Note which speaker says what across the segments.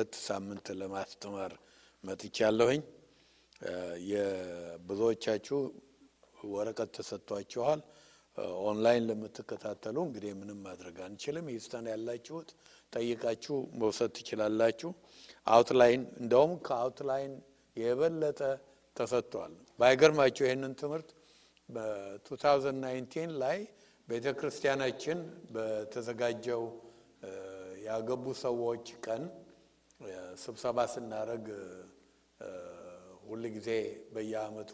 Speaker 1: ሁለት ሳምንት ለማስተማር መጥቻለሁኝ። የብዙዎቻችሁ ወረቀት ተሰጥቷችኋል። ኦንላይን ለምትከታተሉ እንግዲህ ምንም ማድረግ አንችልም። ሂውስተን ያላችሁት ጠይቃችሁ መውሰድ ትችላላችሁ። outline እንደውም ከ outline የበለጠ ተሰጥቷል። ባይገርማችሁ ይህንን ትምህርት በ2019 ላይ ቤተ ክርስቲያናችን በተዘጋጀው ያገቡ ሰዎች ቀን ስብሰባ ስናደርግ ሁል ጊዜ በየአመቱ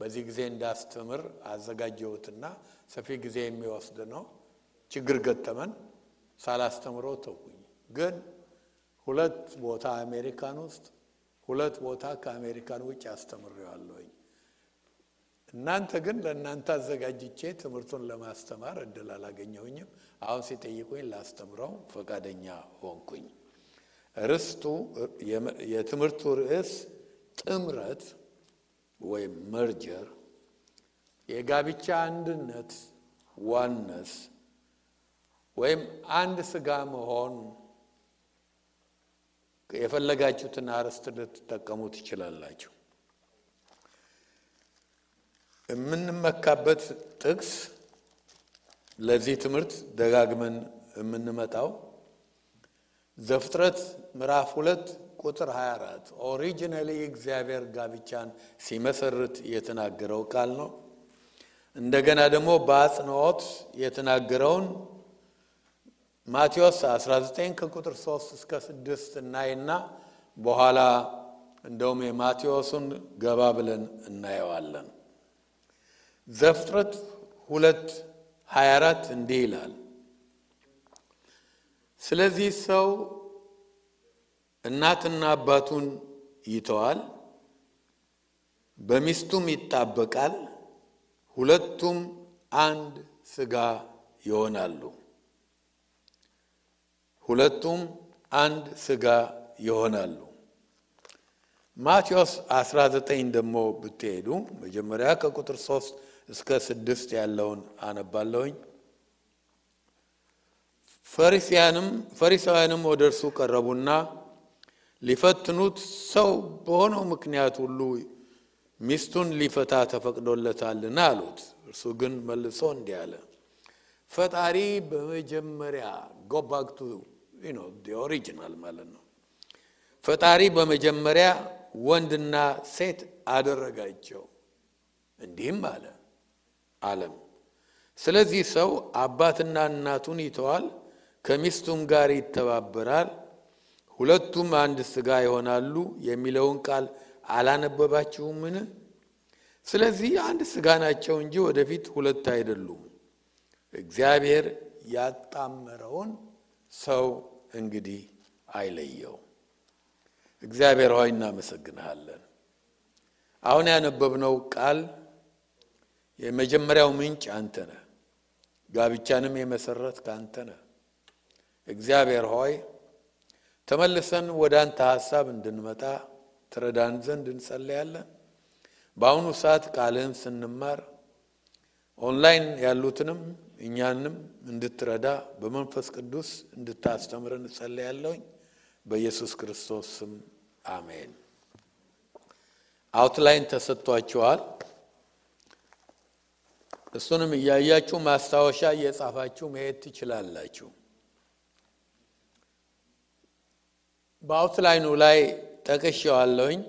Speaker 1: በዚህ ጊዜ እንዳስተምር አዘጋጀሁትና ሰፊ ጊዜ የሚወስድ ነው። ችግር ገጠመን፣ ሳላስተምረው ተውኩኝ። ግን ሁለት ቦታ አሜሪካን ውስጥ ሁለት ቦታ ከአሜሪካን ውጭ አስተምሬዋለሁኝ። እናንተ ግን ለእናንተ አዘጋጅቼ ትምህርቱን ለማስተማር እድል አላገኘሁኝም። አሁን ሲጠይቁኝ ላስተምረው ፈቃደኛ ሆንኩኝ። ርስቱ የትምህርቱ ርዕስ ጥምረት ወይም መርጀር፣ የጋብቻ አንድነት፣ ዋነስ ወይም አንድ ስጋ መሆን የፈለጋችሁትን አርዕስት ልትጠቀሙ ትችላላችሁ። የምንመካበት ጥቅስ ለዚህ ትምህርት ደጋግመን የምንመጣው ዘፍጥረት ምዕራፍ ሁለት ቁጥር 24 originally እግዚአብሔር ጋብቻን ሲመሰርት የተናገረው ቃል ነው። እንደገና ደግሞ በአጽንኦት የተናገረውን ማቴዎስ 19 ከቁጥር 3 እስከ 6 እናይና በኋላ እንደውም የማቴዎሱን ገባ ብለን እናየዋለን። ዘፍጥረት ሁለት 24 እንዲህ ይላል፣ ስለዚህ ሰው እናትና አባቱን ይተዋል፣ በሚስቱም ይጣበቃል፣ ሁለቱም አንድ ስጋ ይሆናሉ። ሁለቱም አንድ ስጋ ይሆናሉ። ማቴዎስ 19 ደግሞ ብትሄዱ መጀመሪያ ከቁጥር 3 እስከ ስድስት ያለውን አነባለሁኝ። ፈሪሳውያንም ፈሪሳውያንም ወደ እርሱ ቀረቡና ሊፈትኑት ሰው በሆነው ምክንያት ሁሉ ሚስቱን ሊፈታ ተፈቅዶለታልና አሉት። እርሱ ግን መልሶ እንዲህ አለ፣ ፈጣሪ በመጀመሪያ go back to original ማለት ነው። ፈጣሪ በመጀመሪያ ወንድና ሴት አደረጋቸው። እንዲህም አለ አለም ስለዚህ ሰው አባትና እናቱን ይተዋል፣ ከሚስቱም ጋር ይተባበራል፣ ሁለቱም አንድ ስጋ ይሆናሉ የሚለውን ቃል አላነበባችሁምን? ስለዚህ አንድ ስጋ ናቸው እንጂ ወደፊት ሁለት አይደሉም። እግዚአብሔር ያጣመረውን ሰው እንግዲህ አይለየው። እግዚአብሔር ሆይ እናመሰግንሃለን። አሁን ያነበብነው ቃል የመጀመሪያው ምንጭ አንተ ነህ። ጋብቻንም የመሰረትክ አንተ ነህ። እግዚአብሔር ሆይ ተመልሰን ወደ አንተ ሀሳብ እንድንመጣ ትረዳን ዘንድ እንጸለያለን። በአሁኑ ሰዓት ቃልህን ስንማር ኦንላይን ያሉትንም እኛንም እንድትረዳ በመንፈስ ቅዱስ እንድታስተምር እንጸለያለሁኝ። በኢየሱስ ክርስቶስ ስም አሜን። outline ተሰጥቷችኋል። እሱንም እያያችሁ ማስታወሻ እየጻፋችሁ መሄድ ትችላላችሁ። በአውትላይኑ ላይ ጠቅሼዋለሁኝ።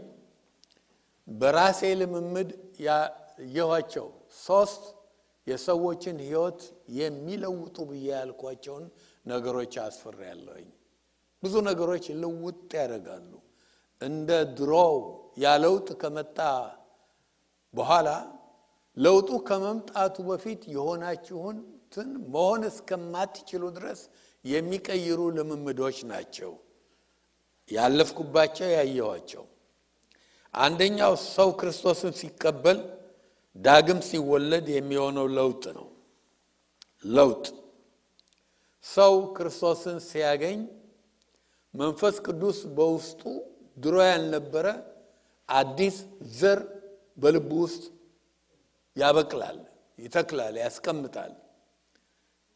Speaker 1: በራሴ ልምምድ ያየኋቸው ሶስት የሰዎችን ሕይወት የሚለውጡ ብዬ ያልኳቸውን ነገሮች አስፍሬያለሁኝ። ብዙ ነገሮች ልውጥ ያደርጋሉ። እንደ ድሮው ያ ለውጥ ከመጣ በኋላ ለውጡ ከመምጣቱ በፊት የሆናችሁትን መሆን እስከማትችሉ ድረስ የሚቀይሩ ልምምዶች ናቸው ያለፍኩባቸው ያየኋቸው። አንደኛው ሰው ክርስቶስን ሲቀበል ዳግም ሲወለድ የሚሆነው ለውጥ ነው። ለውጥ ሰው ክርስቶስን ሲያገኝ መንፈስ ቅዱስ በውስጡ ድሮ ያልነበረ አዲስ ዘር በልቡ ውስጥ ያበቅላል፣ ይተክላል፣ ያስቀምጣል።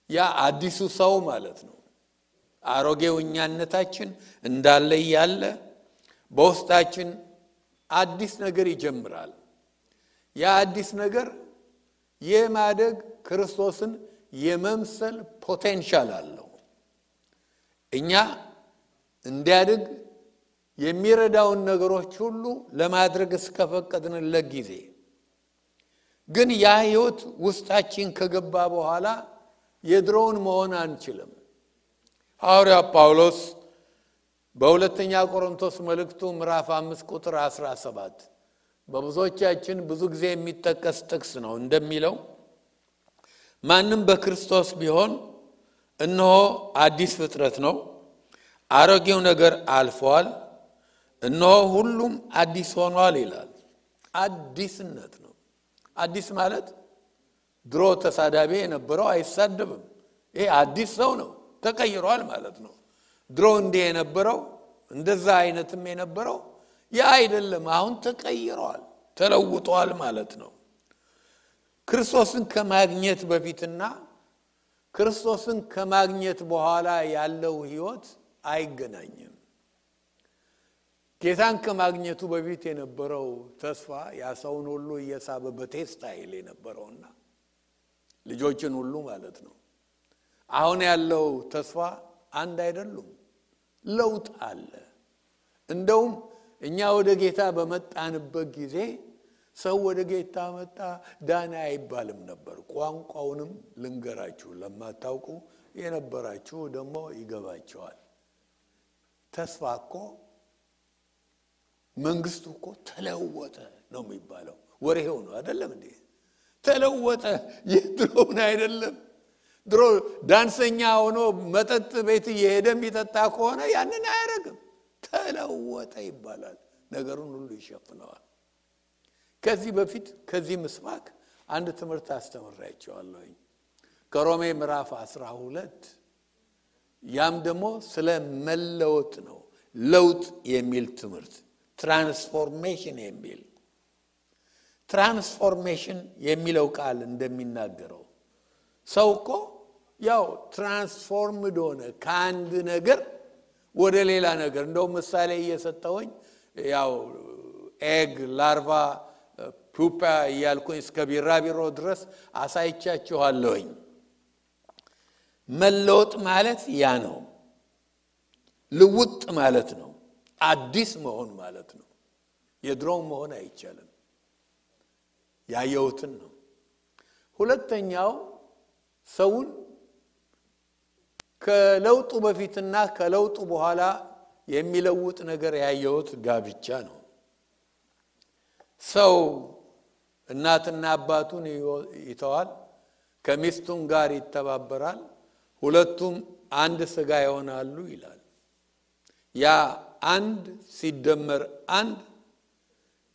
Speaker 1: ያ አዲሱ ሰው ማለት ነው። አሮጌው እኛነታችን እንዳለ ያለ በውስጣችን አዲስ ነገር ይጀምራል። ያ አዲስ ነገር የማደግ ክርስቶስን የመምሰል ፖቴንሻል አለው። እኛ እንዲያድግ የሚረዳውን ነገሮች ሁሉ ለማድረግ እስከፈቀድንለት ጊዜ ግን ያ ሕይወት ውስጣችን ከገባ በኋላ የድሮውን መሆን አንችልም። ሐዋርያ ጳውሎስ በሁለተኛ ቆሮንቶስ መልእክቱ ምዕራፍ አምስት ቁጥር 17 በብዙዎቻችን ብዙ ጊዜ የሚጠቀስ ጥቅስ ነው። እንደሚለው ማንም በክርስቶስ ቢሆን እነሆ አዲስ ፍጥረት ነው፣ አሮጌው ነገር አልፏል፣ እነሆ ሁሉም አዲስ ሆኗል ይላል። አዲስነት ነው። አዲስ ማለት ድሮ ተሳዳቢ የነበረው አይሳደብም። ይሄ አዲስ ሰው ነው፣ ተቀይሯል ማለት ነው። ድሮ እንዲህ የነበረው እንደዛ አይነትም የነበረው ያ አይደለም። አሁን ተቀይሯል፣ ተለውጧል ማለት ነው። ክርስቶስን ከማግኘት በፊትና ክርስቶስን ከማግኘት በኋላ ያለው ሕይወት አይገናኝም። ጌታን ከማግኘቱ በፊት የነበረው ተስፋ ያ ሰውን ሁሉ እየሳበ በቴስታ ይል የነበረውና ልጆችን ሁሉ ማለት ነው። አሁን ያለው ተስፋ አንድ አይደሉም። ለውጥ አለ። እንደውም እኛ ወደ ጌታ በመጣንበት ጊዜ ሰው ወደ ጌታ መጣ ዳነ አይባልም ነበር። ቋንቋውንም ልንገራችሁ ለማታውቁ የነበራችሁ ደግሞ ይገባቸዋል። ተስፋ እኮ መንግስቱ እኮ ተለወጠ ነው የሚባለው። ወሬው ነው አይደለም እንዴ? ተለወጠ። ይህ ድሮውን አይደለም። ድሮ ዳንሰኛ ሆኖ መጠጥ ቤት እየሄደ የሚጠጣ ከሆነ ያንን አያደርግም። ተለወጠ ይባላል። ነገሩን ሁሉ ይሸፍነዋል። ከዚህ በፊት ከዚህ ምስባክ አንድ ትምህርት አስተምሬያቸዋለሁኝ ከሮሜ ምዕራፍ አስራ ሁለት ያም ደግሞ ስለ መለወጥ ነው። ለውጥ የሚል ትምህርት transformation የሚል transformation የሚለው ቃል እንደሚናገረው ሰው እኮ ያው transformed ሆነ ከአንድ ነገር ወደ ሌላ ነገር። እንደውም ምሳሌ እየሰጠውኝ ያው ኤግ ላርቫ ፑፓ እያልኩኝ እስከ ቢራቢሮ ድረስ አሳይቻችኋለሁኝ። መለወጥ ማለት ያ ነው። ልውጥ ማለት ነው። አዲስ መሆን ማለት ነው። የድሮው መሆን አይቻልም። ያየሁትን ነው። ሁለተኛው ሰውን ከለውጡ በፊትና ከለውጡ በኋላ የሚለውጥ ነገር ያየሁት ጋብቻ ነው። ሰው እናትና አባቱን ይተዋል፣ ከሚስቱም ጋር ይተባበራል፣ ሁለቱም አንድ ስጋ ይሆናሉ ይላል። ያ አንድ ሲደመር አንድ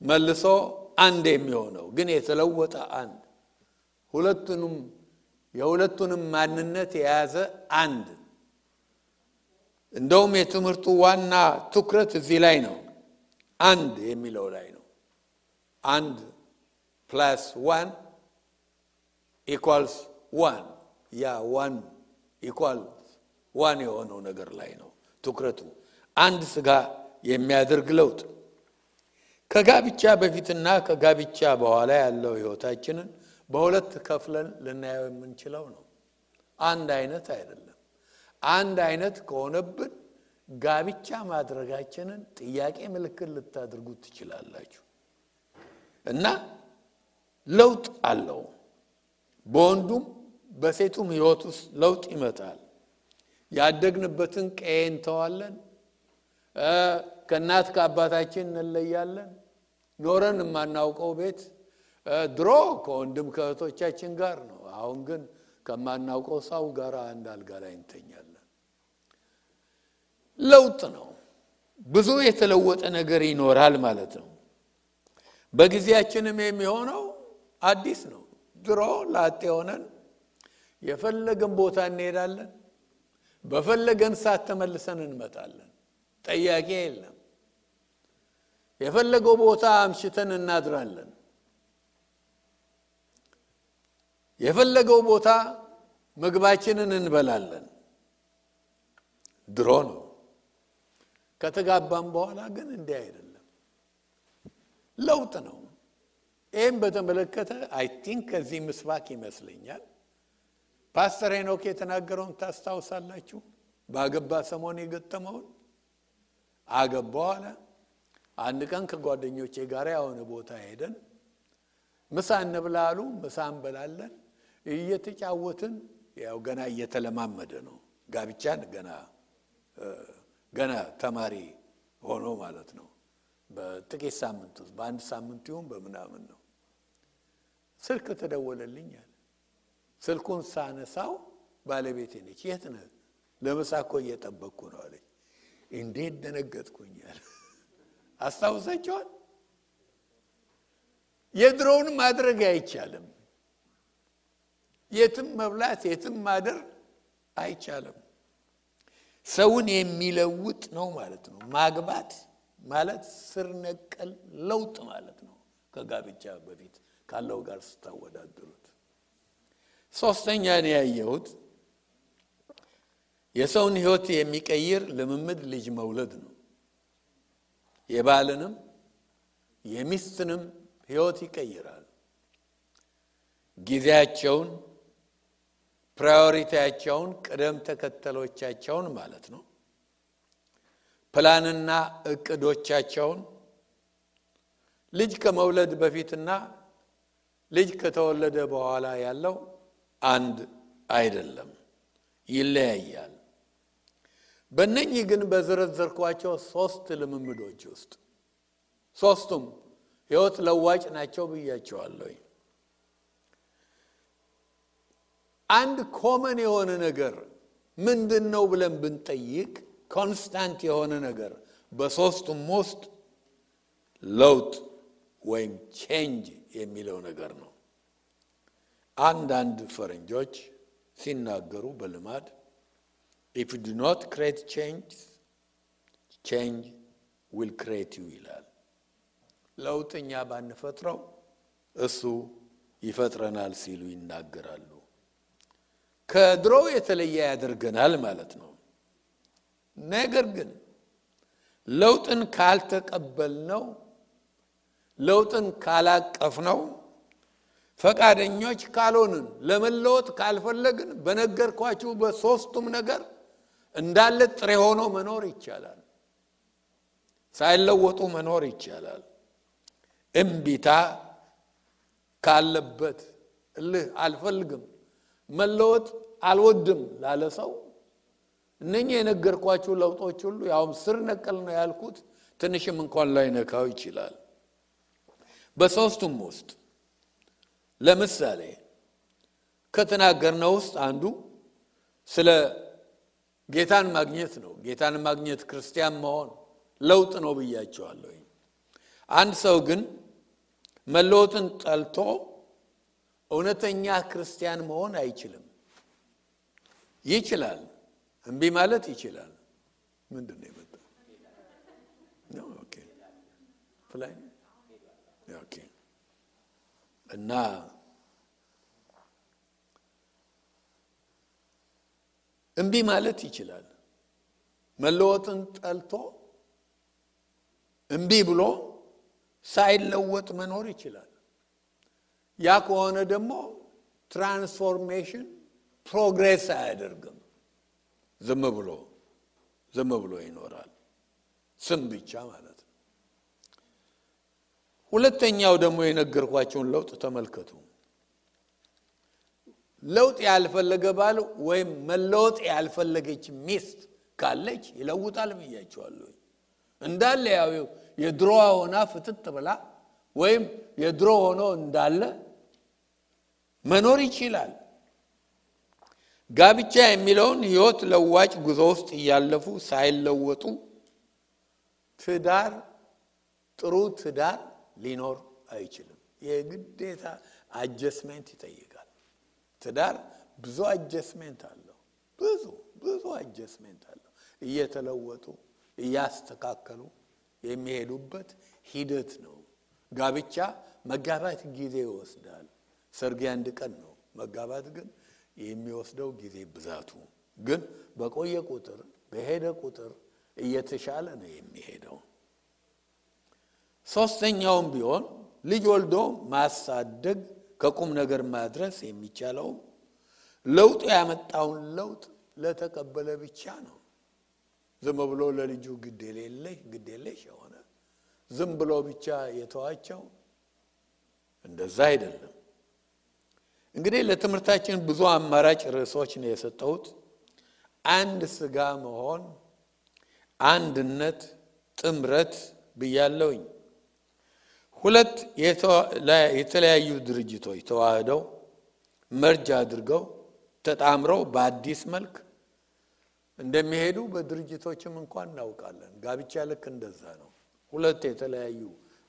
Speaker 1: መልሶ አንድ የሚሆነው ግን የተለወጠ አንድ ሁለቱንም የሁለቱንም ማንነት የያዘ አንድ። እንደውም የትምህርቱ ዋና ትኩረት እዚህ ላይ ነው፣ አንድ የሚለው ላይ ነው። አንድ plus one equals one ያ one equals one የሆነው ነገር ላይ ነው ትኩረቱ። አንድ ስጋ የሚያደርግ ለውጥ ከጋብቻ በፊትና ከጋብቻ በኋላ ያለው ሕይወታችንን በሁለት ከፍለን ልናየው የምንችለው ነው። አንድ አይነት አይደለም። አንድ አይነት ከሆነብን ጋብቻ ማድረጋችንን ጥያቄ ምልክት ልታደርጉት ትችላላችሁ። እና ለውጥ አለው። በወንዱም በሴቱም ሕይወት ውስጥ ለውጥ ይመጣል። ያደግንበትን ቀዬ እንተዋለን። ከእናት ከአባታችን እንለያለን። ኖረን የማናውቀው ቤት ድሮ ከወንድም ከእህቶቻችን ጋር ነው። አሁን ግን ከማናውቀው ሰው ጋር አንድ አልጋ ላይ እንተኛለን። ለውጥ ነው። ብዙ የተለወጠ ነገር ይኖራል ማለት ነው። በጊዜያችንም የሚሆነው አዲስ ነው። ድሮ ላጤ ሆነን የፈለገን ቦታ እንሄዳለን። በፈለገን ሰዓት ተመልሰን እንመጣለን። ጠያቄ የለም። የፈለገው ቦታ አምሽተን እናድራለን። የፈለገው ቦታ ምግባችንን እንበላለን። ድሮ ነው። ከተጋባም በኋላ ግን እንዲህ አይደለም፣ ለውጥ ነው። ይህም በተመለከተ I think ከዚህ ምስባክ ይመስለኛል ፓስተር ሄኖክ የተናገረውን ታስታውሳላችሁ። በአገባ ሰሞን የገጠመውን አገባ በኋላ አንድ ቀን ከጓደኞቼ ጋር የሆነ ቦታ ሄደን ምሳ እንብላ አሉ። ምሳ እንበላለን። እየተጫወትን ያው ገና እየተለማመደ ነው ጋብቻን ገና ገና ተማሪ ሆኖ ማለት ነው። በጥቂት ሳምንት ውስጥ በአንድ ሳምንት ይሁን በምናምን ነው ስልክ ተደወለልኛል። ስልኩን ሳነሳው ባለቤቴ ነች። የት ነህ? ለምሳ እየጠበቅኩ ነው አለች። እንዴት ደነገጥኩኛል። አስታውሳቸዋል። የድሮውን ማድረግ አይቻልም። የትም መብላት የትም ማደር አይቻልም። ሰውን የሚለውጥ ነው ማለት ነው። ማግባት ማለት ስር ነቀል ለውጥ ማለት ነው። ከጋብቻ በፊት ካለው ጋር ስታወዳድሩት። ሶስተኛ ነው ያየሁት የሰውን ሕይወት የሚቀይር ልምምድ ልጅ መውለድ ነው። የባልንም የሚስትንም ሕይወት ይቀይራል። ጊዜያቸውን፣ ፕራዮሪቲያቸውን፣ ቅደም ተከተሎቻቸውን ማለት ነው። ፕላንና እቅዶቻቸውን ልጅ ከመውለድ በፊትና ልጅ ከተወለደ በኋላ ያለው አንድ አይደለም፣ ይለያያል። በእነኚህ ግን በዘረዘርኳቸው ሶስት ልምምዶች ውስጥ ሶስቱም ሕይወት ለዋጭ ናቸው ብያቸዋለሁ። አንድ common የሆነ ነገር ምንድን ነው ብለን ብንጠይቅ constant የሆነ ነገር በሶስቱም ውስጥ ለውጥ ወይም change የሚለው ነገር ነው። አንዳንድ ፈረንጆች ሲናገሩ በልማድ if you do not create change change will create you ይላል። ለውጥ እኛ ባንፈጥረው እሱ ይፈጥረናል ሲሉ ይናገራሉ። ከድሮው የተለየ ያደርገናል ማለት ነው። ነገር ግን ለውጥን ካልተቀበልነው፣ ለውጥን ካላቀፍነው፣ ፈቃደኞች ካልሆንን፣ ለመለወጥ ካልፈለግን በነገርኳችሁ በሶስቱም ነገር እንዳለ ጥሬ ሆኖ መኖር ይቻላል። ሳይለወጡ መኖር ይቻላል። እምቢታ ካለበት እልህ አልፈልግም መለወጥ አልወድም ላለ ሰው እነኚህ የነገርኳችሁ ለውጦች ሁሉ ያውም ስር ነቀል ነው ያልኩት ትንሽም እንኳን ላይነካው ይችላል። በሶስቱም ውስጥ ለምሳሌ ከተናገርነው ውስጥ አንዱ ስለ ጌታን ማግኘት ነው። ጌታን ማግኘት ክርስቲያን መሆን ለውጥ ነው ብያቸዋለሁ። አንድ ሰው ግን መለወጥን ጠልቶ እውነተኛ ክርስቲያን መሆን አይችልም። ይችላል፣ እምቢ ማለት ይችላል። ምንድን ነው የመጣው? እና እምቢ ማለት ይችላል። መለወጥን ጠልቶ እምቢ ብሎ ሳይለወጥ መኖር ይችላል። ያ ከሆነ ደግሞ transformation progress አያደርግም። ዝም ብሎ ዝም ብሎ ይኖራል። ስም ብቻ ማለት ነው። ሁለተኛው ደግሞ የነገርኳቸውን ለውጥ ተመልከቱ። ለውጥ ያልፈለገ ባል ወይም መለወጥ ያልፈለገች ሚስት ካለች ይለውጣል ብያቸዋለሁ። እንዳለ ያው የድሮዋ ሆና ፍትት ብላ ወይም የድሮ ሆኖ እንዳለ መኖር ይችላል። ጋብቻ የሚለውን ሕይወት ለዋጭ ጉዞ ውስጥ እያለፉ ሳይለወጡ ትዳር ጥሩ ትዳር ሊኖር አይችልም። የግዴታ adjustment ይጠይቃል። ትዳር ብዙ adjustment አለው። ብዙ ብዙ adjustment አለው። እየተለወጡ እያስተካከሉ የሚሄዱበት ሂደት ነው። ጋብቻ መጋባት ጊዜ ይወስዳል። ሰርግ አንድ ቀን ነው። መጋባት ግን የሚወስደው ጊዜ ብዛቱ ግን በቆየ ቁጥር በሄደ ቁጥር እየተሻለ ነው የሚሄደው። ሶስተኛውም ቢሆን ልጅ ወልዶ ማሳደግ ከቁም ነገር ማድረስ የሚቻለው ለውጡ ያመጣውን ለውጥ ለተቀበለ ብቻ ነው። ዝም ብሎ ለልጁ ግዴሌለሽ ግዴለሽ የሆነ ዝም ብሎ ብቻ የተዋቸው እንደዛ አይደለም። እንግዲህ ለትምህርታችን ብዙ አማራጭ ርዕሶች ነው የሰጠሁት። አንድ ስጋ መሆን፣ አንድነት፣ ጥምረት ብያለውኝ። ሁለት የተለያዩ ድርጅቶች ተዋህደው መርጅ አድርገው ተጣምረው በአዲስ መልክ እንደሚሄዱ በድርጅቶችም እንኳን እናውቃለን። ጋብቻ ልክ እንደዛ ነው። ሁለት የተለያዩ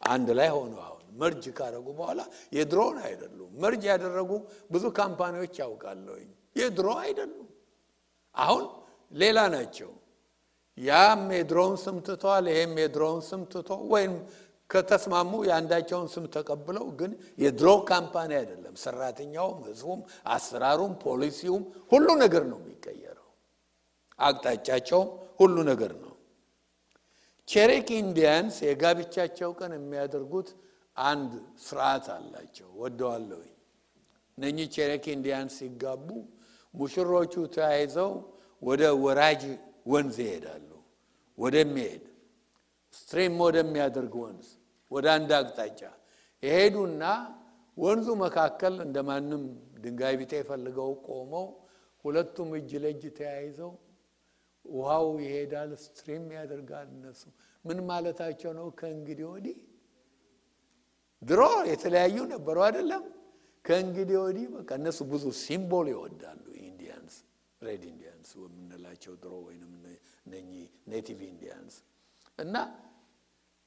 Speaker 1: አንድ ላይ ሆነው አሁን merge ካደረጉ በኋላ የድሮውን አይደሉም። merge ያደረጉ ብዙ company ዎች አውቃለሁኝ። የድሮ አይደሉም። አሁን ሌላ ናቸው። ያም የድሮውን ስም ትተዋል፣ ይሄም የድሮውን ስም ትቶ ወይም ከተስማሙ የአንዳቸውን ስም ተቀብለው ግን የድሮ company አይደለም። ሰራተኛውም፣ ህዝቡም፣ አሰራሩም፣ ፖሊሲውም ሁሉ ነገር ነው የሚቀየረው። አቅጣጫቸውም ሁሉ ነገር ነው። Cherokee Indians የጋብቻቸው ቀን የሚያደርጉት አንድ ስርዓት አላቸው። ወድጄዋለሁኝ። እነኚህ Cherokee Indians ሲጋቡ ሙሽሮቹ ተያይዘው ወደ ወራጅ ወንዝ ይሄዳሉ። ወደሚሄድ stream ወደሚያደርግ ወንዝ ወደ አንድ አቅጣጫ ይሄዱና ወንዙ መካከል እንደምንም ድንጋይ ቢጤ ፈልገው ቆመው ሁለቱም እጅ ለእጅ ተያይዘው ውሃው ይሄዳል፣ stream ያደርጋል። እነሱ ምን ማለታቸው ነው? ከእንግዲህ ወዲህ ድሮ የተለያዩ ነበሩ አይደለም። ከእንግዲህ ወዲህ በቃ እነሱ ብዙ symbol ይወዳሉ። Indians Red Indians የምንላቸው ድሮ ወይም እነኚህ Native Indians እና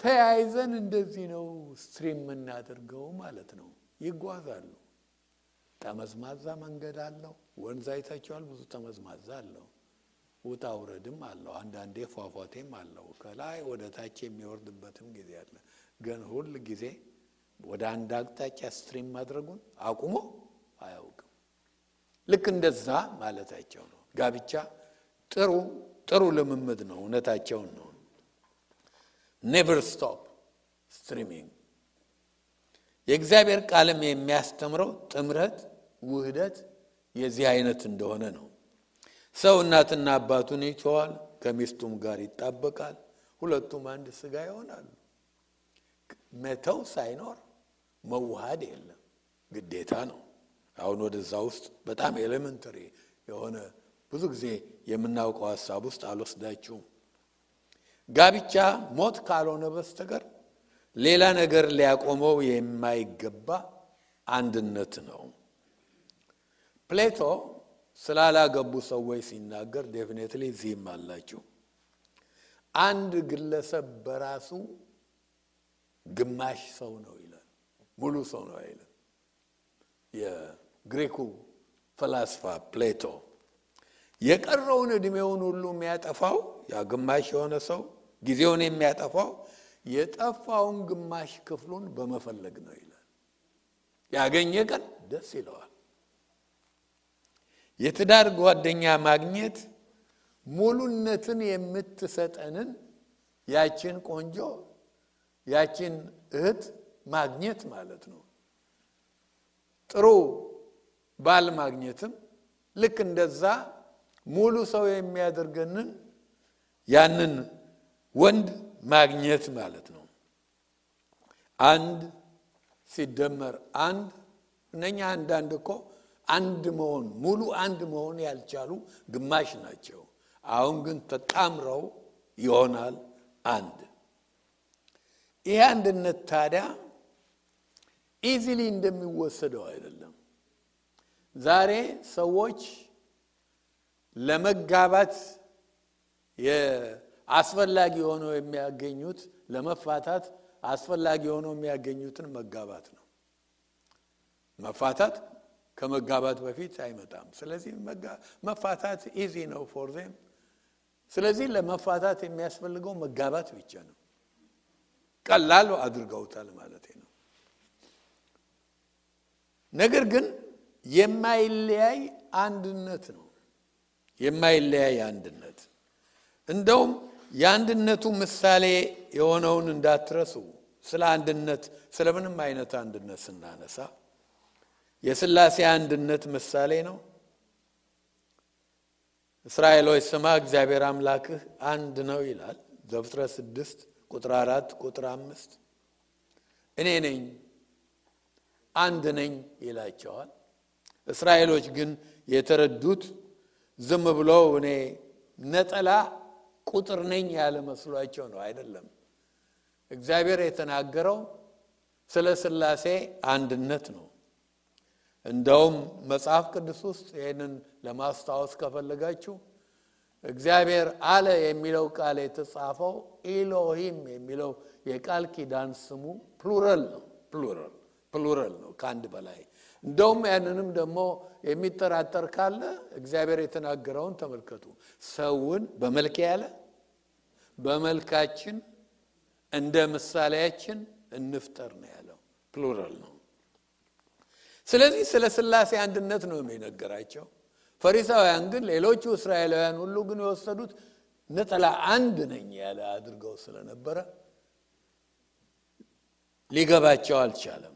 Speaker 1: ተያይዘን እንደዚህ ነው stream የምናደርገው ማለት ነው። ይጓዛሉ። ጠመዝማዛ መንገድ አለው። ወንዝ አይታችኋል። ብዙ ጠመዝማዛ አለው። ውጣ ውረድም አለው። አንዳንዴ ፏፏቴም አለው። ከላይ ወደ ታች የሚወርድበትም ጊዜ አለ። ግን ሁል ጊዜ ወደ አንድ አቅጣጫ ስትሪም ማድረጉን አቁሞ አያውቅም። ልክ እንደዛ ማለታቸው ነው። ጋብቻ ጥሩ ጥሩ ልምምድ ነው። እውነታቸውን ነው። never stop streaming የእግዚአብሔር ቃልም የሚያስተምረው ጥምረት፣ ውህደት የዚህ አይነት እንደሆነ ነው። ሰው እናትና አባቱን ይተዋል፣ ከሚስቱም ጋር ይጣበቃል፣ ሁለቱም አንድ ስጋ ይሆናሉ። መተው ሳይኖር መዋሃድ የለም፣ ግዴታ ነው። አሁን ወደዛ ውስጥ በጣም elementary የሆነ ብዙ ጊዜ የምናውቀው ሀሳብ ውስጥ አልወስዳችሁም። ጋብቻ ሞት ካልሆነ በስተቀር ሌላ ነገር ሊያቆመው የማይገባ አንድነት ነው። ፕሌቶ ስላላገቡ ሰዎች ሲናገር definitely እዚህም አላችሁ። አንድ ግለሰብ በራሱ ግማሽ ሰው ነው ሙሉ ሰው ነው አይልም። የግሪኩ ፈላስፋ ፕሌቶ የቀረውን ዕድሜውን ሁሉ የሚያጠፋው ያ ግማሽ የሆነ ሰው ጊዜውን የሚያጠፋው የጠፋውን ግማሽ ክፍሉን በመፈለግ ነው ይላል። ያገኘ ቀን ደስ ይለዋል። የትዳር ጓደኛ ማግኘት ሙሉነትን የምትሰጠንን ያችን ቆንጆ ያችን እህት ማግኘት ማለት ነው። ጥሩ ባል ማግኘትም ልክ እንደዛ ሙሉ ሰው የሚያደርገንን ያንን ወንድ ማግኘት ማለት ነው። አንድ ሲደመር አንድ እነኛ አንዳንድ እኮ አንድ መሆን ሙሉ አንድ መሆን ያልቻሉ ግማሽ ናቸው። አሁን ግን ተጣምረው ይሆናል አንድ። ይህ አንድነት ታዲያ ኢዚሊ እንደሚወሰደው አይደለም። ዛሬ ሰዎች ለመጋባት አስፈላጊ ሆነው የሚያገኙት ለመፋታት አስፈላጊ ሆነው የሚያገኙትን መጋባት ነው። መፋታት ከመጋባት በፊት አይመጣም። ስለዚህ መፋታት easy ነው for them። ስለዚህ ለመፋታት የሚያስፈልገው መጋባት ብቻ ነው። ቀላል አድርገውታል ማለት ነው። ነገር ግን የማይለያይ አንድነት ነው። የማይለያይ አንድነት እንደውም የአንድነቱ ምሳሌ የሆነውን እንዳትረሱ። ስለ አንድነት ስለ ምንም አይነት አንድነት ስናነሳ የስላሴ አንድነት ምሳሌ ነው። እስራኤሎች ስማ እግዚአብሔር አምላክህ አንድ ነው ይላል ዘፍጥረት ስድስት ቁጥር አራት ቁጥር አምስት እኔ ነኝ አንድ ነኝ ይላቸዋል። እስራኤሎች ግን የተረዱት ዝም ብለው እኔ ነጠላ ቁጥር ነኝ ያለ መስሏቸው ነው። አይደለም። እግዚአብሔር የተናገረው ስለ ስላሴ አንድነት ነው። እንደውም መጽሐፍ ቅዱስ ውስጥ ይህንን ለማስታወስ ከፈለጋችሁ እግዚአብሔር አለ የሚለው ቃል የተጻፈው ኢሎሂም የሚለው የቃል ኪዳን ስሙ plural ነው። plural plural ነው፣ ከአንድ በላይ እንደውም ያንንም ደግሞ የሚጠራጠር ካለ እግዚአብሔር የተናገረውን ተመልከቱ። ሰውን በመልክ ያለ በመልካችን እንደ ምሳሌያችን እንፍጠር ነው ያለው። ፕሉራል ነው። ስለዚህ ስለ ስላሴ አንድነት ነው የሚነገራቸው። ፈሪሳውያን ግን ሌሎቹ እስራኤላውያን ሁሉ ግን የወሰዱት ነጠላ አንድ ነኝ ያለ አድርገው ስለነበረ ሊገባቸው አልቻለም።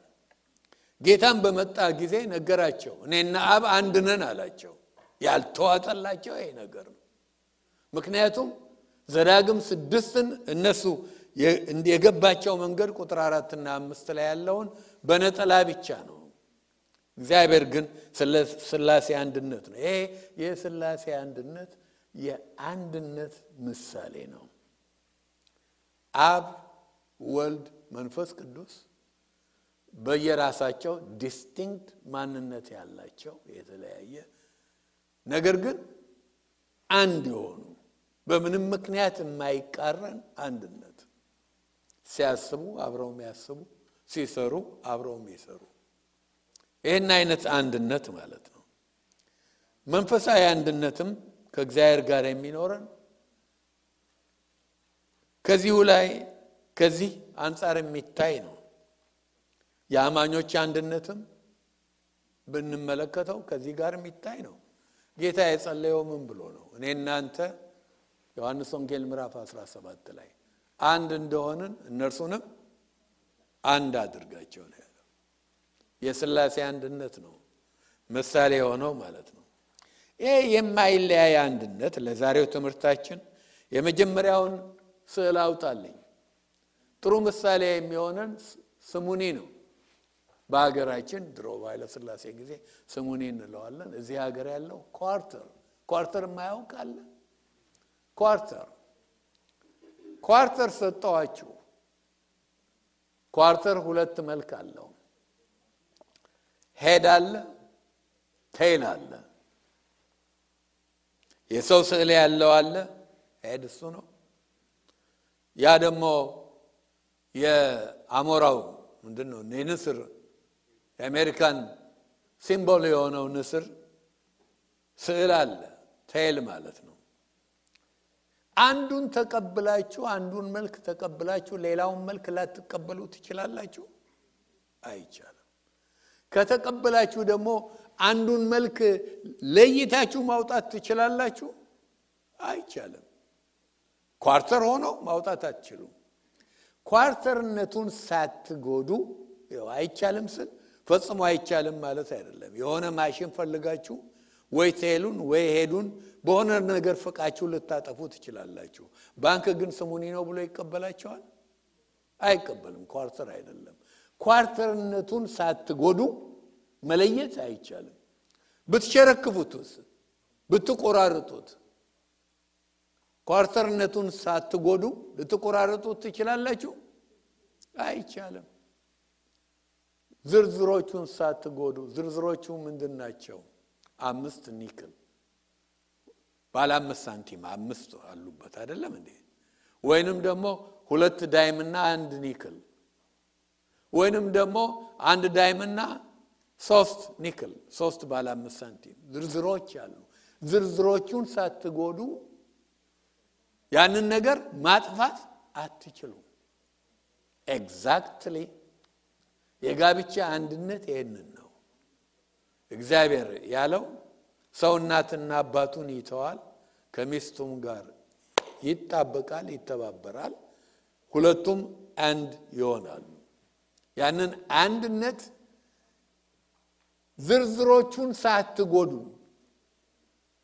Speaker 1: ጌታም በመጣ ጊዜ ነገራቸው። እኔና አብ አንድ ነን አላቸው። ያልተዋጠላቸው ይሄ ነገር ነው። ምክንያቱም ዘዳግም ስድስትን እነሱ የገባቸው መንገድ ቁጥር አራትና አምስት ላይ ያለውን በነጠላ ብቻ ነው። እግዚአብሔር ግን ስላሴ አንድነት ነው። ይሄ የስላሴ አንድነት የአንድነት ምሳሌ ነው። አብ፣ ወልድ፣ መንፈስ ቅዱስ በየራሳቸው distinct ማንነት ያላቸው የተለያየ ነገር ግን አንድ የሆኑ በምንም ምክንያት የማይቃረን አንድነት ሲያስቡ አብረው የሚያስቡ ሲሰሩ አብረው የሚሰሩ ይህን አይነት አንድነት ማለት ነው። መንፈሳዊ አንድነትም ከእግዚአብሔር ጋር የሚኖረን ከዚሁ ላይ ከዚህ አንጻር የሚታይ ነው። የአማኞች አንድነትም ብንመለከተው ከዚህ ጋር የሚታይ ነው። ጌታ የጸለየው ምን ብሎ ነው? እኔ እናንተ ዮሐንስ ወንጌል ምዕራፍ 17 ላይ አንድ እንደሆንን እነርሱንም አንድ አድርጋቸው ነው ያለው። የስላሴ አንድነት ነው ምሳሌ የሆነው ማለት ነው። ይህ የማይለያይ አንድነት ለዛሬው ትምህርታችን የመጀመሪያውን ስዕል አውጣልኝ። ጥሩ ምሳሌ የሚሆነን ስሙኒ ነው። በሀገራችን ድሮ በኃይለ ሥላሴ ጊዜ ስሙኒ እንለዋለን። እዚህ ሀገር ያለው quarter quarter የማያውቅ አለ? quarter quarter ሰጠዋችሁ። quarter ሁለት መልክ አለው። head አለ፣ tail አለ። የሰው ስዕል ያለው አለ፣ ሄድ እሱ ነው። ያ ደግሞ የአሞራው ምንድን ነው? ንስር የአሜሪካን ሲምቦል የሆነው ንስር ስዕል አለ፣ ቴይል ማለት ነው። አንዱን ተቀብላችሁ አንዱን መልክ ተቀብላችሁ ሌላውን መልክ ላትቀበሉ ትችላላችሁ? አይቻልም። ከተቀበላችሁ ደግሞ አንዱን መልክ ለይታችሁ ማውጣት ትችላላችሁ? አይቻልም። quarter ሆኖ ማውጣት አትችሉም። quarter ነቱን ሳትጎዱ አይቻልም ስል ፈጽሞ አይቻልም ማለት አይደለም። የሆነ ማሽን ፈልጋችሁ ወይ tail ኡን ወይ head ኡን በሆነ ነገር ፍቃችሁ ልታጠፉ ትችላላችሁ። ባንክ ግን ስሙኒ ነው ብሎ ይቀበላቸዋል? አይቀበልም። quarter አይደለም። ኳርተርነቱን ሳትጎዱ መለየት አይቻልም። ብትሸረክፉትስ፣ ብትቆራርጡት ኳርተርነቱን ሳትጎዱ ልትቆራርጡት ትችላላችሁ? አይቻልም። ዝርዝሮቹን ሳትጎዱ ዝርዝሮቹ ምንድን ናቸው? አምስት ኒክል ባለ አምስት ሳንቲም አምስት አሉበት አይደለም እንዴ? ወይንም ደግሞ ሁለት dime ና አንድ nickel ወይንም ደግሞ አንድ dime ና ሶስት nickel ሶስት ባለ አምስት ሳንቲም ዝርዝሮች አሉ። ዝርዝሮቹን ሳትጎዱ ያንን ነገር ማጥፋት አትችሉም። exactly የጋብቻ አንድነት ይህንን ነው። እግዚአብሔር ያለው ሰው እናትና አባቱን ይተዋል፣ ከሚስቱም ጋር ይጣበቃል፣ ይተባበራል። ሁለቱም አንድ ይሆናሉ። ያንን አንድነት ዝርዝሮቹን ሳትጎዱ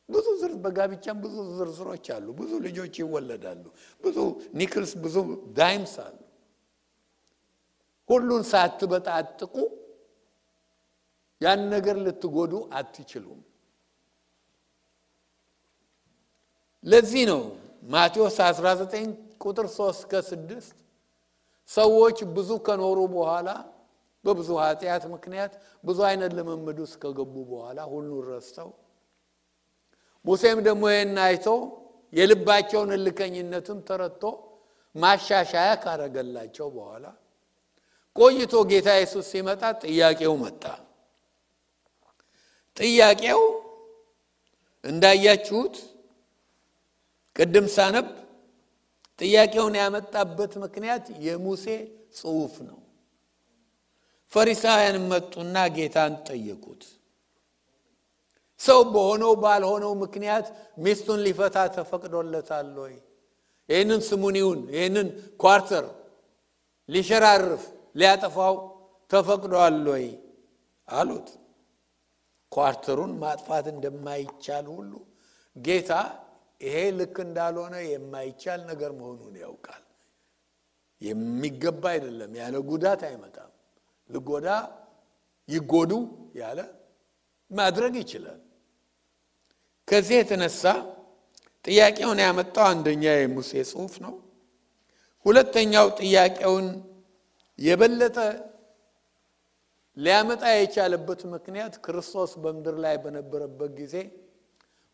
Speaker 1: ብዙ ዝር በጋብቻም ብዙ ዝርዝሮች አሉ። ብዙ ልጆች ይወለዳሉ። ብዙ ኒክልስ፣ ብዙ ዳይምስ አሉ። ሁሉን ሳትበጣጥቁ ያን ነገር ልትጎዱ አትችሉም። ለዚህ ነው ማቴዎስ 19 ቁጥር 3 ከ6 ሰዎች ብዙ ከኖሩ በኋላ በብዙ ኃጢአት ምክንያት ብዙ አይነት ልምምድ ውስጥ ከገቡ በኋላ ሁሉን ረስተው ሙሴም ደግሞ ይህን አይቶ የልባቸውን እልከኝነትም ተረድቶ ማሻሻያ ካረገላቸው በኋላ ቆይቶ ጌታ ኢየሱስ ሲመጣ ጥያቄው መጣ። ጥያቄው እንዳያችሁት ቅድም ሳነብ ጥያቄውን ያመጣበት ምክንያት የሙሴ ጽሑፍ ነው። ፈሪሳውያን መጡና ጌታን ጠየቁት። ሰው በሆነው ባልሆነው ምክንያት ሚስቱን ሊፈታ ተፈቅዶለታል ወይ? ይህንን ስሙኒውን ይህንን ኳርተር ሊሸራርፍ ሊያጠፋው ተፈቅዷል ወይ አሉት። ኳርተሩን ማጥፋት እንደማይቻል ሁሉ ጌታ ይሄ ልክ እንዳልሆነ የማይቻል ነገር መሆኑን ያውቃል። የሚገባ አይደለም፣ ያለ ጉዳት አይመጣም። ልጎዳ ይጎዱ ያለ ማድረግ ይችላል። ከዚህ የተነሳ ጥያቄውን ያመጣው አንደኛ የሙሴ ጽሑፍ ነው። ሁለተኛው ጥያቄውን የበለጠ ሊያመጣ የቻለበት ምክንያት ክርስቶስ በምድር ላይ በነበረበት ጊዜ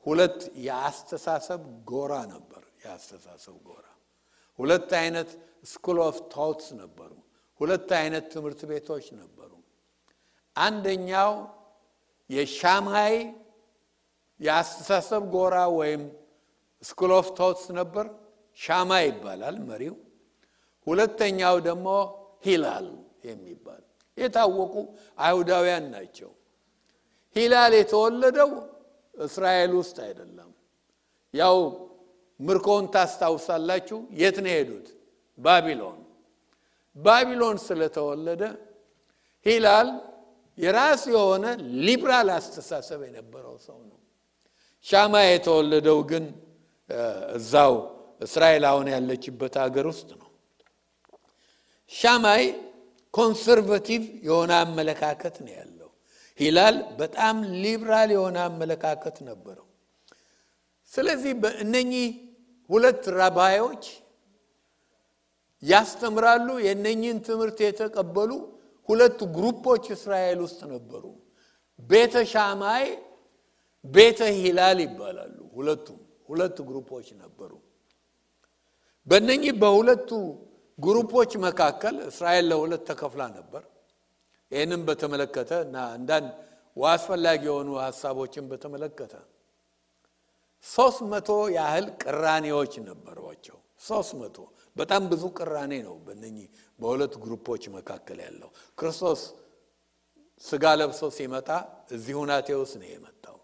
Speaker 1: ሁለት የአስተሳሰብ ጎራ ነበር። የአስተሳሰብ ጎራ ሁለት አይነት school of thoughts ነበሩ። ሁለት አይነት ትምህርት ቤቶች ነበሩ። አንደኛው የሻማይ የአስተሳሰብ ጎራ ወይም school of thoughts ነበር። ሻማ ይባላል መሪው። ሁለተኛው ደግሞ ሂላል የሚባል የታወቁ አይሁዳውያን ናቸው። ሂላል የተወለደው እስራኤል ውስጥ አይደለም። ያው ምርኮን ታስታውሳላችሁ። የት ነው የሄዱት? ባቢሎን። ባቢሎን ስለተወለደ ሂላል የራሱ የሆነ ሊብራል አስተሳሰብ የነበረው ሰው ነው። ሻማይ የተወለደው ግን እዛው እስራኤል አሁን ያለችበት ሀገር ውስጥ ነው። ሻማይ conservative የሆነ አመለካከት ነው ያለው። ሂላል በጣም ሊብራል የሆነ አመለካከት ነበረው። ስለዚህ በእነኚህ ሁለት ራባዮች ያስተምራሉ። የእነኚህን ትምህርት የተቀበሉ ሁለት ግሩፖች እስራኤል ውስጥ ነበሩ። ቤተ ሻማይ፣ ቤተ ሂላል ይባላሉ። ሁለቱም ሁለት ግሩፖች ነበሩ። በእነኚህ በሁለቱ ግሩፖች መካከል እስራኤል ለሁለት ተከፍላ ነበር። ይህንም በተመለከተ እና አንዳንድ አስፈላጊ የሆኑ ሀሳቦችን በተመለከተ ሶስት መቶ ያህል ቅራኔዎች ነበሯቸው። ሶስት መቶ በጣም ብዙ ቅራኔ ነው በእነኚህ በሁለት ግሩፖች መካከል ያለው። ክርስቶስ ስጋ ለብሶ ሲመጣ እዚህ ሁናቴ ውስጥ ነው የመጣው።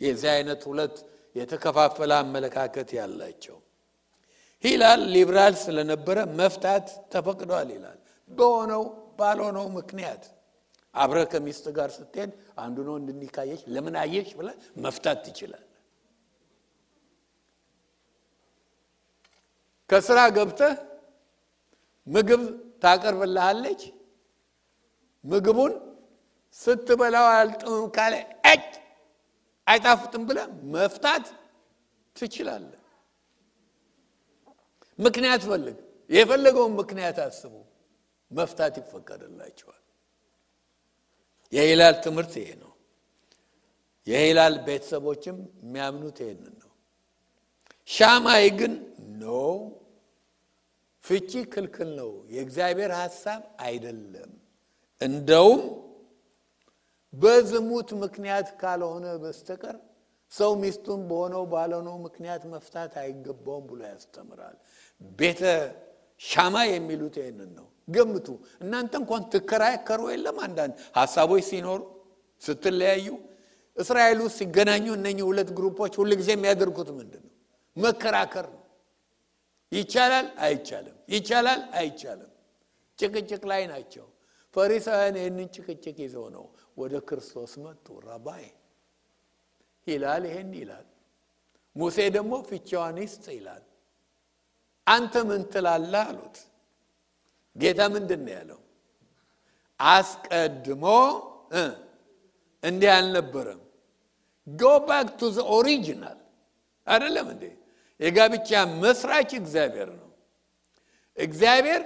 Speaker 1: የዚህ አይነት ሁለት የተከፋፈለ አመለካከት ያላቸው ሂላል ሊብራል ስለነበረ መፍታት ተፈቅዷል ይላል። በሆነው ባልሆነው ምክንያት አብረ ከሚስት ጋር ስትሄድ አንዱ ነው እንድኒካየች ለምን አየሽ ብለ መፍታት ትችላል። ከስራ ገብተህ ምግብ ታቀርብልሃለች። ምግቡን ስትበላው አልጥምም ካለ አይጣፍጥም ብለ መፍታት ትችላለህ። ምክንያት ፈልግ፣ የፈለገውን ምክንያት አስቡ፣ መፍታት ይፈቀድላቸዋል። የሂላል ትምህርት ይሄ ነው። የሂላል ቤተሰቦችም የሚያምኑት ይሄንን ነው። ሻማይ ግን ኖ ፍቺ ክልክል ነው፣ የእግዚአብሔር ሐሳብ አይደለም። እንደውም በዝሙት ምክንያት ካልሆነ በስተቀር ሰው ሚስቱን በሆነው ባልሆነው ምክንያት መፍታት አይገባውም ብሎ ያስተምራል። ቤተ ሻማ የሚሉት ይህንን ነው። ገምቱ እናንተ እንኳን ትከራከሩ የለም አንዳንድ ሀሳቦች ሲኖሩ ስትለያዩ እስራኤል ውስጥ ሲገናኙ እነኚህ ሁለት ግሩፖች ሁልጊዜ የሚያደርጉት ምንድን ነው? መከራከር ነው። ይቻላል አይቻልም፣ ይቻላል አይቻልም። ጭቅጭቅ ላይ ናቸው። ፈሪሳውያን ይህንን ጭቅጭቅ ይዘው ነው ወደ ክርስቶስ መጡ። ራባይ ይላል፣ ይሄን ይላል። ሙሴ ደግሞ ፍቻዋን ይስጥ ይላል። አንተ ምን ትላለህ አሉት። ጌታ ምንድን ነው ያለው? አስቀድሞ እንዲህ አልነበረም። go back to original አይደለም እንዴ? የጋብቻ መስራች እግዚአብሔር ነው። እግዚአብሔር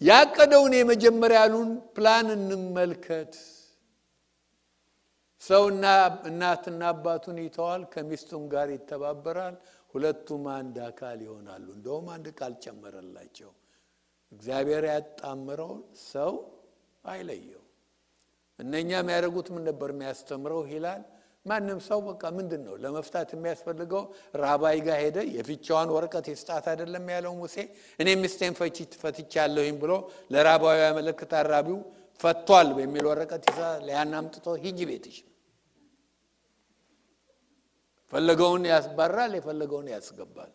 Speaker 1: ያቀደውን የመጀመሪያ ያሉን ፕላን እንመልከት። ሰውና እናትና አባቱን ይተዋል፣ ከሚስቱም ጋር ይተባበራል፣ ሁለቱም አንድ አካል ይሆናሉ። እንደውም አንድ ቃል ጨመረላቸው። እግዚአብሔር ያጣምረውን ሰው አይለየው። እነኛ የሚያደርጉት ምን ነበር የሚያስተምረው ይላል። ማንም ሰው በቃ ምንድን ነው ለመፍታት የሚያስፈልገው ራባይ ጋር ሄደ የፍቻዋን ወረቀት የስጣት አይደለም ያለው ሙሴ። እኔ ሚስቴን ፈቺ ፈትቻለሁኝ ብሎ ለራባዊ ያመለክታል። ራቢው ፈቷል በሚል ወረቀት ይዛ ያን አምጥቶ ሂጂ ቤትሽ ፈለገውን ያስባራል፣ የፈለገውን ያስገባል።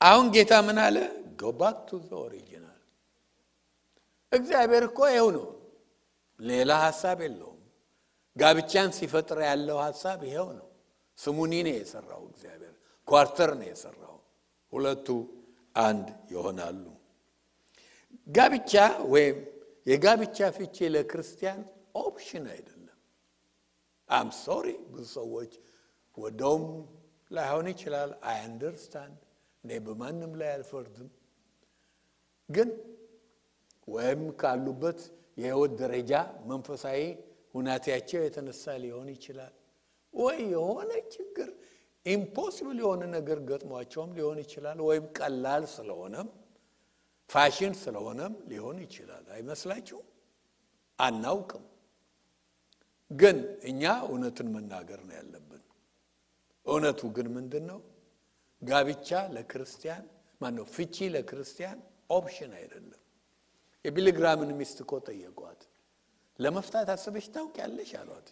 Speaker 1: አሁን ጌታ ምን አለ? go back to the original። እግዚአብሔር እኮ ይኸው ነው፣ ሌላ ሀሳብ የለውም። ጋብቻን ሲፈጥር ያለው ሀሳብ ይኸው ነው። ስሙኒ ነው የሰራው እግዚአብሔር፣ quarter ነው የሰራው። ሁለቱ አንድ ይሆናሉ። ጋብቻ ወይም የጋብቻ ፍቺ ለክርስቲያን option አይደለም። I'm sorry ብዙ ሰዎች ወደውም ላይሆን ይችላል። I understand እኔ በማንም ላይ አልፈርድም። ግን ወይም ካሉበት የህይወት ደረጃ መንፈሳዊ ሁናቴያቸው የተነሳ ሊሆን ይችላል። ወይ የሆነ ችግር impossible የሆነ ነገር ገጥሟቸውም ሊሆን ይችላል። ወይም ቀላል ስለሆነም ፋሽን ስለሆነም ሊሆን ይችላል። አይመስላችሁም? አናውቅም። ግን እኛ እውነትን መናገር ነው ያለብን። እውነቱ ግን ምንድን ነው? ጋብቻ ለክርስቲያን ማነው ፍቺ ለክርስቲያን option አይደለም። የቢሊ ግራሃምን ሚስት እኮ ጠየቋት። ለመፍታት አስበሽ ታውቂያለሽ አሏት።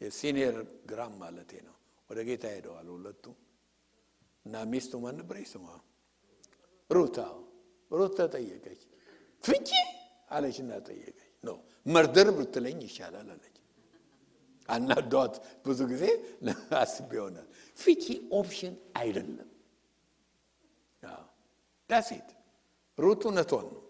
Speaker 1: የ senior ግራሃም ማለቴ ነው። ወደ ጌታ ሄደዋል ሁለቱ እና ሚስቱ ማን ስሟ? ሩታ ሩት ተጠየቀች። ፍቺ አለችና ጠየቀች። no murder ብትለኝ ይሻላል አለች። አናዷት ብዙ ጊዜ አስቤ ይሆናል። ፍቺ option አይደለም። that's it ሩት እውነቷን ነው።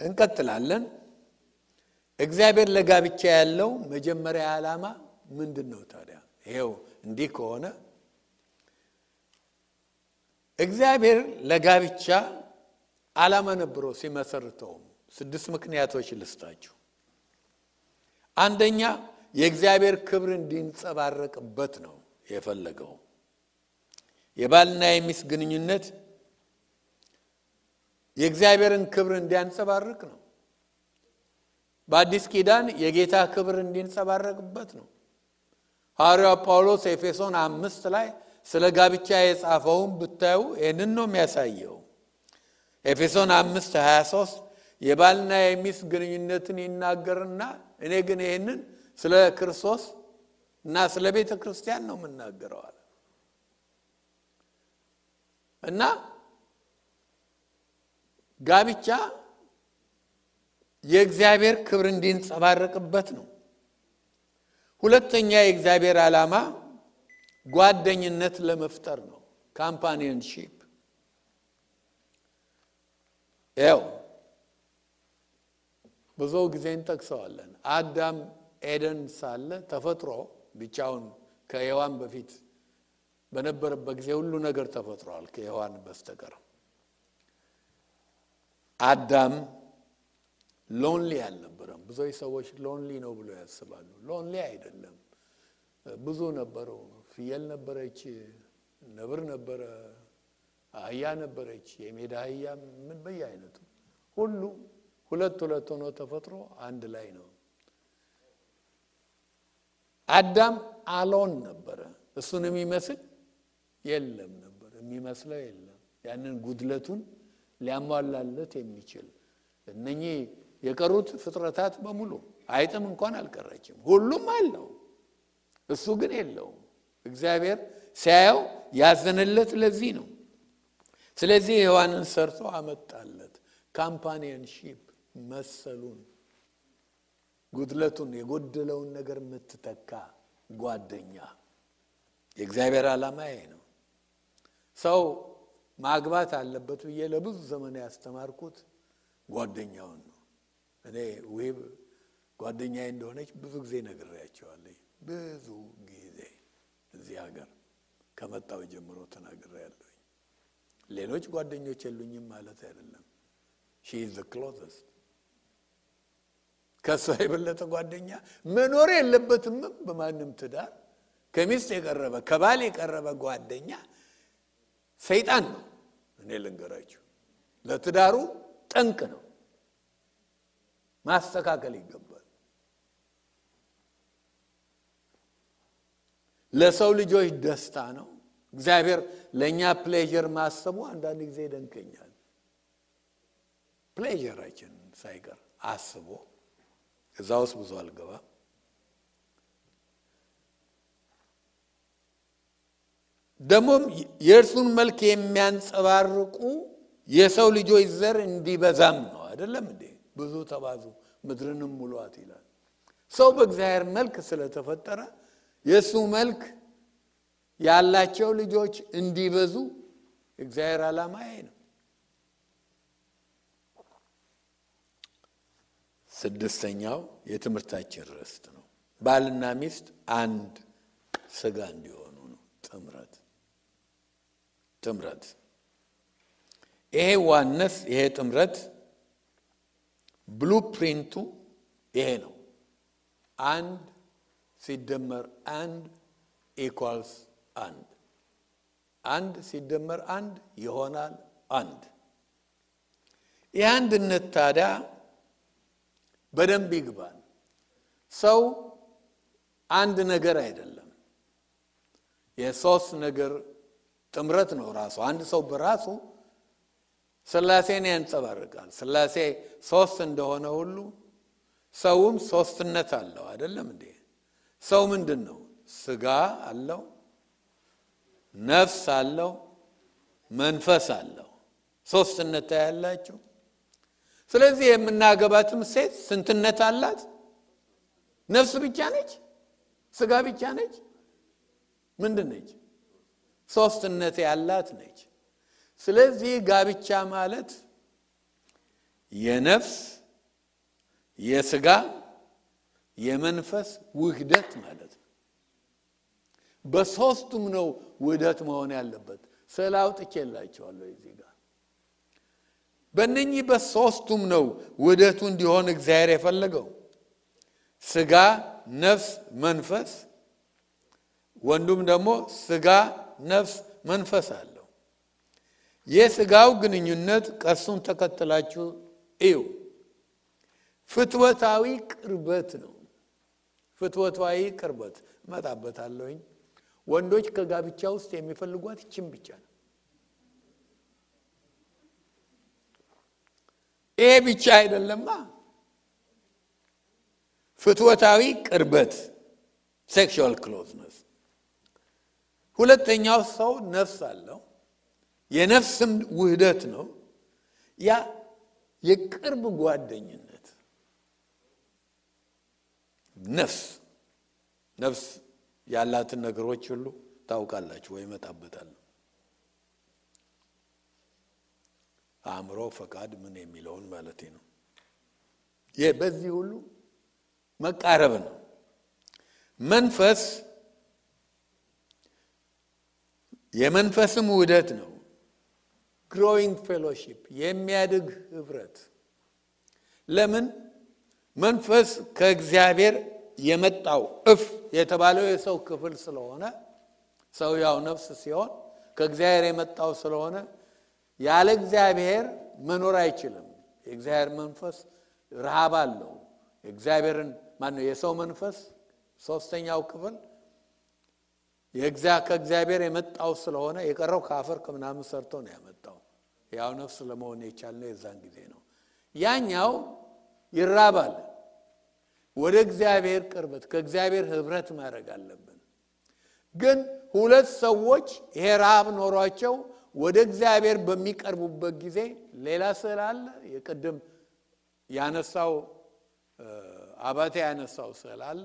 Speaker 1: እንቀጥላለን። እግዚአብሔር ለጋብቻ ያለው መጀመሪያ ዓላማ ምንድን ነው ታዲያ? ይሄው እንዲህ ከሆነ እግዚአብሔር ለጋብቻ ዓላማ ነበረው ሲመሰርተውም። ስድስት ምክንያቶች ልስጣችሁ። አንደኛ የእግዚአብሔር ክብር እንዲንጸባረቅበት ነው የፈለገው። የባልና የሚስት ግንኙነት የእግዚአብሔርን ክብር እንዲያንጸባርቅ ነው። በአዲስ ኪዳን የጌታ ክብር እንዲንጸባረቅበት ነው። ሐዋርያው ጳውሎስ ኤፌሶን አምስት ላይ ስለ ጋብቻ የጻፈውን ብታዩ ይህንን ነው የሚያሳየው። ኤፌሶን አምስት 23 የባልና የሚስት ግንኙነትን ይናገርና እኔ ግን ይህንን ስለ ክርስቶስ እና ስለ ቤተ ክርስቲያን ነው የምናገረዋል እና ጋብቻ የእግዚአብሔር ክብር እንዲንጸባረቅበት ነው። ሁለተኛ የእግዚአብሔር ዓላማ ጓደኝነት ለመፍጠር ነው። companionship ያው ብዙ ጊዜ እንጠቅሰዋለን። አዳም ኤደን ሳለ ተፈጥሮ ብቻውን ከሔዋን በፊት በነበረበት ጊዜ ሁሉ ነገር ተፈጥሯል ከሔዋን በስተቀር። አዳም lonely አልነበረም። ብዙዎች ሰዎች lonely ነው ብሎ ያስባሉ። lonely አይደለም። ብዙ ነበሩ። ፍየል ነበረች፣ ነብር ነበረ፣ አህያ ነበረች፣ የሜዳ አህያ ምን በየአይነቱ ሁሉ ሁለት ሁለት ሆኖ ተፈጥሮ አንድ ላይ ነው። አዳም አሎን ነበረ። እሱን የሚመስል የለም ነበር፣ የሚመስለው የለም። ያንን ጉድለቱን ሊያሟላለት የሚችል እነኚህ የቀሩት ፍጥረታት በሙሉ አይጥም እንኳን አልቀረችም። ሁሉም አለው፣ እሱ ግን የለውም። እግዚአብሔር ሲያየው ያዘነለት ለዚህ ነው። ስለዚህ ሔዋንን ሰርቶ አመጣለት። companionship መሰሉን ጉድለቱን የጎደለውን ነገር የምትተካ ጓደኛ። የእግዚአብሔር ዓላማ ይሄ ነው። ሰው ማግባት አለበት ብዬ ለብዙ ዘመን ያስተማርኩት ጓደኛውን ነው። እኔ ውሂብ ጓደኛዬ እንደሆነች ብዙ ጊዜ ነግሬያቸዋለሁ። ብዙ ጊዜ እዚህ ሀገር ከመጣው ጀምሮ ተናግሬያለሁ። ሌሎች ጓደኞች የሉኝም ማለት አይደለም። she is closest ከእሷ የበለጠ ጓደኛ መኖር የለበትም በማንም ትዳር። ከሚስት የቀረበ ከባል የቀረበ ጓደኛ ሰይጣን ነው። እኔ ልንገራችሁ፣ ለትዳሩ ጠንቅ ነው። ማስተካከል ይገባል። ለሰው ልጆች ደስታ ነው። እግዚአብሔር ለእኛ pleasure ማሰቡ አንዳንድ ጊዜ ይደንቀኛል። pleasure ኣችን ሳይቀር አስቦ እዛ ውስጥ ብዙ አልገባም። ደግሞም የእርሱን መልክ የሚያንጸባርቁ የሰው ልጆች ዘር እንዲበዛም ነው። አይደለም እንዴ? ብዙ ተባዙ ምድርንም ሙሏት ይላል። ሰው በእግዚአብሔር መልክ ስለተፈጠረ የእሱ መልክ ያላቸው ልጆች እንዲበዙ እግዚአብሔር ዓላማ ይሄ ነው። ስድስተኛው የትምህርታችን ርዕስት ነው። ባልና ሚስት አንድ ስጋ እንዲሆኑ ነው። ጥምረት ጥምረት ይሄ oneness ይሄ ጥምረት blueprint ኡ ይሄ ነው። አንድ ሲደመር አንድ equals አንድ አንድ ሲደመር አንድ ይሆናል አንድ። ይህ አንድነት ታዲያ በደንብ ይግባል። ሰው አንድ ነገር አይደለም፣ የሶስት ነገር ጥምረት ነው ራሱ። አንድ ሰው በራሱ ሥላሴን ያንጸባርቃል። ሥላሴ ሶስት እንደሆነ ሁሉ ሰውም ሶስትነት አለው። አይደለም እንዴ? ሰው ምንድን ነው? ስጋ አለው፣ ነፍስ አለው፣ መንፈስ አለው። ሶስትነት ያላችሁ። ስለዚህ የምናገባትም ሴት ስንትነት አላት? ነፍስ ብቻ ነች? ስጋ ብቻ ነች? ምንድን ነች? ሶስትነት ያላት ነች። ስለዚህ ጋብቻ ማለት የነፍስ የስጋ የመንፈስ ውህደት ማለት ነው። በሶስቱም ነው ውህደት መሆን ያለበት። ስዕል አውጥቼላቸዋለሁ እዚህ ጋር። በእነኚህ በሶስቱም ነው ውህደቱ እንዲሆን እግዚአብሔር የፈለገው። ስጋ፣ ነፍስ፣ መንፈስ። ወንዱም ደግሞ ስጋ፣ ነፍስ፣ መንፈስ አለው። የስጋው ግንኙነት ቀሱን ተከትላችሁ እዩ። ፍትወታዊ ቅርበት ነው። ፍትወታዊ ቅርበት እመጣበታለሁኝ። ወንዶች ከጋብቻ ውስጥ የሚፈልጓት ይችን ብቻ ነው። ይሄ ብቻ አይደለማ። ፍትወታዊ ቅርበት sexual closeness። ሁለተኛው ሰው ነፍስ አለው። የነፍስም ውህደት ነው። ያ የቅርብ ጓደኝነት ነፍስ ነፍስ ያላትን ነገሮች ሁሉ ታውቃላችሁ ወይ? እመጣበታለሁ። አእምሮ፣ ፈቃድ፣ ምን የሚለውን ማለቴ ነው። ይህ በዚህ ሁሉ መቃረብ ነው። መንፈስ የመንፈስም ውህደት ነው። growing fellowship የሚያድግ ህብረት። ለምን መንፈስ ከእግዚአብሔር የመጣው እፍ የተባለው የሰው ክፍል ስለሆነ ሰው ያው ነፍስ ሲሆን ከእግዚአብሔር የመጣው ስለሆነ ያለ እግዚአብሔር መኖር አይችልም። የእግዚአብሔር መንፈስ ረሃብ አለው። የእግዚአብሔርን ማነው የሰው መንፈስ ሶስተኛው ክፍል ከእግዚአብሔር የመጣው ስለሆነ የቀረው ከአፈር ከምናምን ሰርቶ ነው ያመጣው። ያው ነፍስ ለመሆን የቻልነው የዛን ጊዜ ነው። ያኛው ይራባል። ወደ እግዚአብሔር ቅርበት ከእግዚአብሔር ህብረት ማድረግ አለብን። ግን ሁለት ሰዎች ይሄ ረሃብ ኖሯቸው ወደ እግዚአብሔር በሚቀርቡበት ጊዜ ሌላ ስዕል አለ። የቅድም ያነሳው አባቴ ያነሳው ስዕል አለ።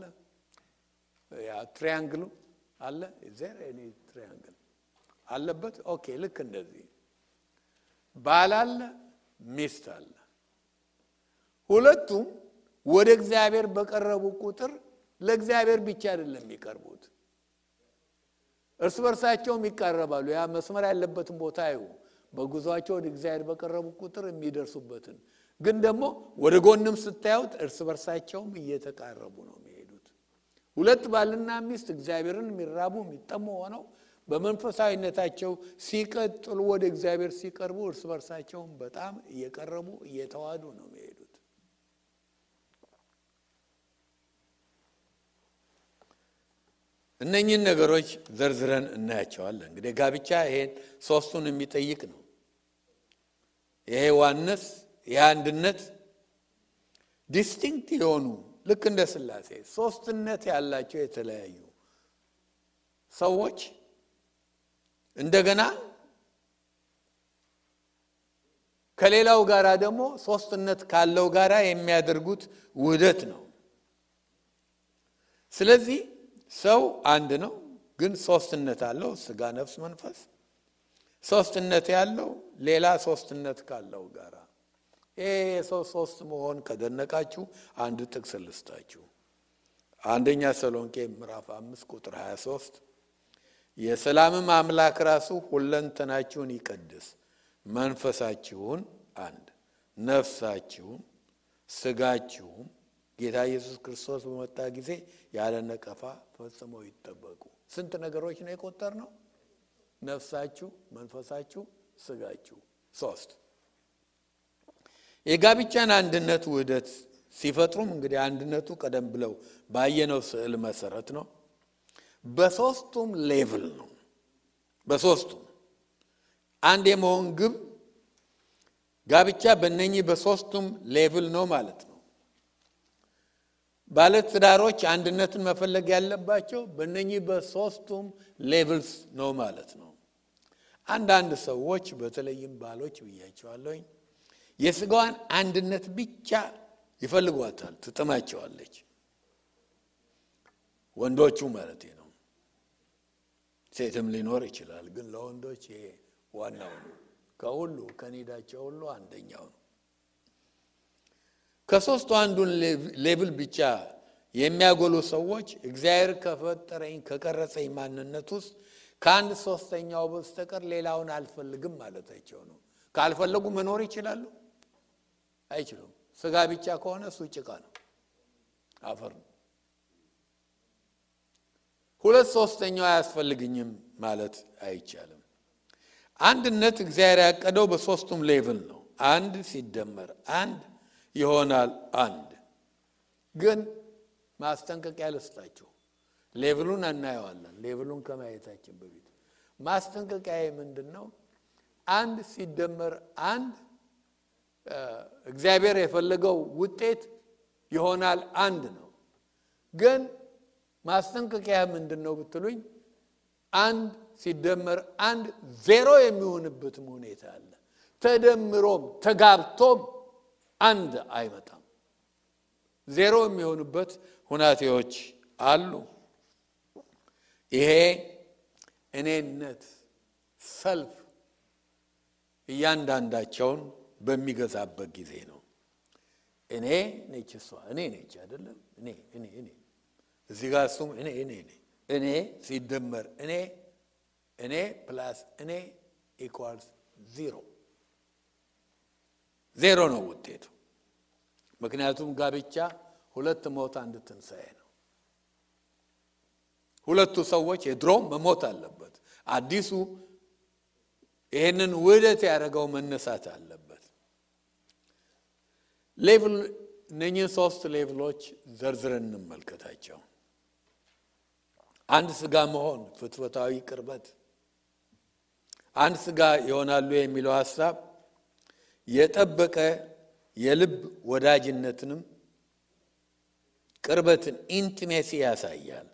Speaker 1: triangle ኡ አለ there triangle አለበት። okay ልክ እንደዚህ ባል አለ፣ ሚስት አለ። ሁለቱም ወደ እግዚአብሔር በቀረቡ ቁጥር ለእግዚአብሔር ብቻ አይደለም የሚቀርቡት፣ እርስ በርሳቸውም ይቃረባሉ። ያ መስመር ያለበትን ቦታ ይሁ በጉዟቸው ወደ እግዚአብሔር በቀረቡ ቁጥር የሚደርሱበትን ግን ደግሞ ወደ ጎንም ስታዩት እርስ በርሳቸውም እየተቃረቡ ነው የሚሄዱት። ሁለት ባልና ሚስት እግዚአብሔርን የሚራቡ የሚጠሙ ሆነው በመንፈሳዊነታቸው ሲቀጥሉ ወደ እግዚአብሔር ሲቀርቡ እርስ በርሳቸውም በጣም እየቀረቡ እየተዋዱ ነው የሚሄዱት። እነኚህን ነገሮች ዘርዝረን እናያቸዋለን። እንግዲህ ጋብቻ ይሄን ሶስቱን የሚጠይቅ ነው። ይሄ ዋነስ ይሄ አንድነት distinct የሆኑ ልክ እንደ ሥላሴ ሶስትነት ያላቸው የተለያዩ ሰዎች እንደገና ከሌላው ጋር ደግሞ ሶስትነት ካለው ጋር የሚያደርጉት ውህደት ነው። ስለዚህ ሰው አንድ ነው፣ ግን ሶስትነት አለው። ስጋ፣ ነፍስ፣ መንፈስ ሶስትነት ያለው ሌላ ሶስትነት ካለው ጋር ይሄ የሰው ሶስት መሆን ከደነቃችሁ አንድ ጥቅስ ልስጣችሁ። አንደኛ ተሰሎንቄ ምዕራፍ አምስት ቁጥር 23 የሰላምም አምላክ ራሱ ሁለንተናችሁን ይቀድስ፣ መንፈሳችሁን አንድ፣ ነፍሳችሁም ስጋችሁም ጌታ ኢየሱስ ክርስቶስ በመጣ ጊዜ ያለ ነቀፋ ፈጽመው ይጠበቁ። ስንት ነገሮች ነው የቆጠር ነው? ነፍሳችሁ፣ መንፈሳችሁ፣ ስጋችሁ ሶስት። የጋብቻን አንድነት ውህደት ሲፈጥሩም እንግዲህ አንድነቱ ቀደም ብለው ባየነው ስዕል መሰረት ነው። በሶስቱም level ነው። በሶስቱም አንድ የመሆን ግብ ጋብቻ በእነኚህ በሶስቱም level ነው ማለት ነው። ባለትዳሮች አንድነትን መፈለግ ያለባቸው በእነኚህ በሶስቱም ሌቭልስ ነው ማለት ነው። አንዳንድ ሰዎች በተለይም ባሎች ብያቸዋለሁኝ የስጋዋን አንድነት ብቻ ይፈልጓታል፣ ትጥማቸዋለች። ወንዶቹ ማለት ነው። ሴትም ሊኖር ይችላል፣ ግን ለወንዶች ይሄ ዋናው ነው። ከሁሉ ከኒዳቸው ሁሉ አንደኛው ነው። ከሶስቱ አንዱን level ብቻ የሚያጎሉ ሰዎች እግዚአብሔር ከፈጠረኝ ከቀረጸኝ ማንነት ውስጥ ከአንድ ሶስተኛው በስተቀር ሌላውን አልፈልግም ማለታቸው ነው። ካልፈለጉ መኖር ይችላሉ? አይችሉም። ስጋ ብቻ ከሆነ እሱ ጭቃ ነው፣ አፈር ነው። ሁለት ሶስተኛው አያስፈልግኝም ማለት አይቻልም። አንድነት እግዚአብሔር ያቀደው በሶስቱም level ነው። አንድ ሲደመር አንድ ይሆናል አንድ። ግን ማስጠንቀቂያ ልስጣችሁ። ሌቭሉን እናየዋለን። ሌቭሉን ከማየታችን በፊት ማስጠንቀቂያ ምንድን ነው? አንድ ሲደመር አንድ እግዚአብሔር የፈለገው ውጤት ይሆናል አንድ ነው። ግን ማስጠንቀቂያ ምንድን ነው ብትሉኝ፣ አንድ ሲደመር አንድ ዜሮ የሚሆንበትም ሁኔታ አለ። ተደምሮም ተጋብቶም አንድ አይመጣም። ዜሮ የሚሆኑበት ሁናቴዎች አሉ። ይሄ እኔነት ሰልፍ እያንዳንዳቸውን በሚገዛበት ጊዜ ነው። እኔ ነች እሷ፣ እኔ ነች አይደለም። እኔ እኔ እኔ እዚህ ጋር እሱም እኔ እኔ እኔ እኔ ሲደመር እኔ እኔ plus እኔ equals zero zero ነው ውጤቱ። ምክንያቱም ጋብቻ ሁለት ሞት አንድ ትንሣኤ ነው። ሁለቱ ሰዎች የድሮ መሞት አለበት። አዲሱ ይህንን ውህደት ያደረገው መነሳት አለበት። level እነኚህን ሶስት level ኦች ዘርዝረን እንመልከታቸው። አንድ ስጋ መሆን ፍትወታዊ ቅርበት፣ አንድ ስጋ ይሆናሉ የሚለው ሀሳብ የጠበቀ የልብ ወዳጅነትንም ቅርበትን intimacy ያሳያል።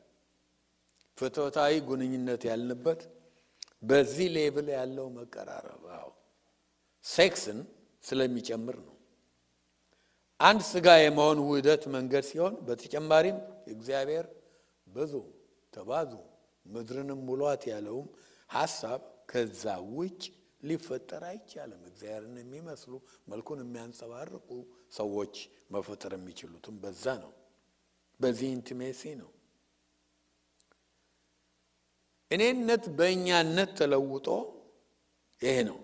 Speaker 1: ፍትወታዊ ግንኙነት ያልንበት በዚህ level ያለው መቀራረብ አዎ ሴክስን ስለሚጨምር ነው። አንድ ስጋ የመሆን ውህደት መንገድ ሲሆን በተጨማሪም እግዚአብሔር ብዙ ተባዙ ምድርንም ሙሏት ያለውም ሀሳብ ከዛ ውጭ ሊፈጠር አይቻልም። እግዚአብሔርን የሚመስሉ መልኩን የሚያንጸባርቁ ሰዎች መፈጠር የሚችሉትም በዛ ነው። በዚህ ኢንቲሜሲ ነው። እኔነት በእኛነት ተለውጦ ይሄ ነው።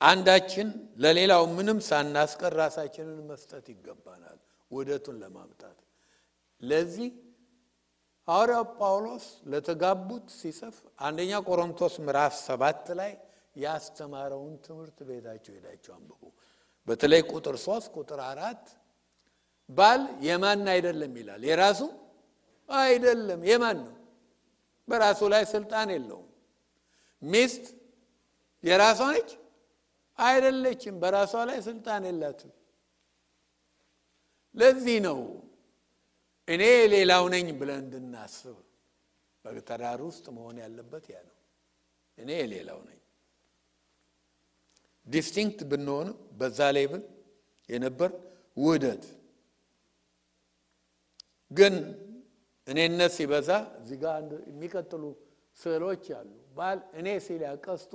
Speaker 1: አንዳችን ለሌላው ምንም ሳናስቀር ራሳችንን መስጠት ይገባናል፣ ውህደቱን ለማምጣት። ለዚህ ሐዋርያው ጳውሎስ ለተጋቡት ሲጽፍ አንደኛ ቆሮንቶስ ምዕራፍ ሰባት ላይ ያስተማረውን ትምህርት ቤታቸው ሄዳቸው አንብቡ። በተለይ ቁጥር ሶስት ቁጥር አራት ባል የማን አይደለም ይላል። የራሱ አይደለም። የማን ነው? በራሱ ላይ ስልጣን የለውም። ሚስት የራሷ ነች አይደለችም። በራሷ ላይ ስልጣን የላትም። ለዚህ ነው እኔ ሌላው ነኝ ብለን እንድናስብ በትዳር ውስጥ መሆን ያለበት ያ ነው። እኔ ሌላው ነኝ። distinct ብንሆንም በዛ level የነበር ውህደት ግን እኔነት ሲበዛ እዚህ ጋር የሚቀጥሉ ስዕሎች አሉ። ባል እኔ ሲል ያቀስቱ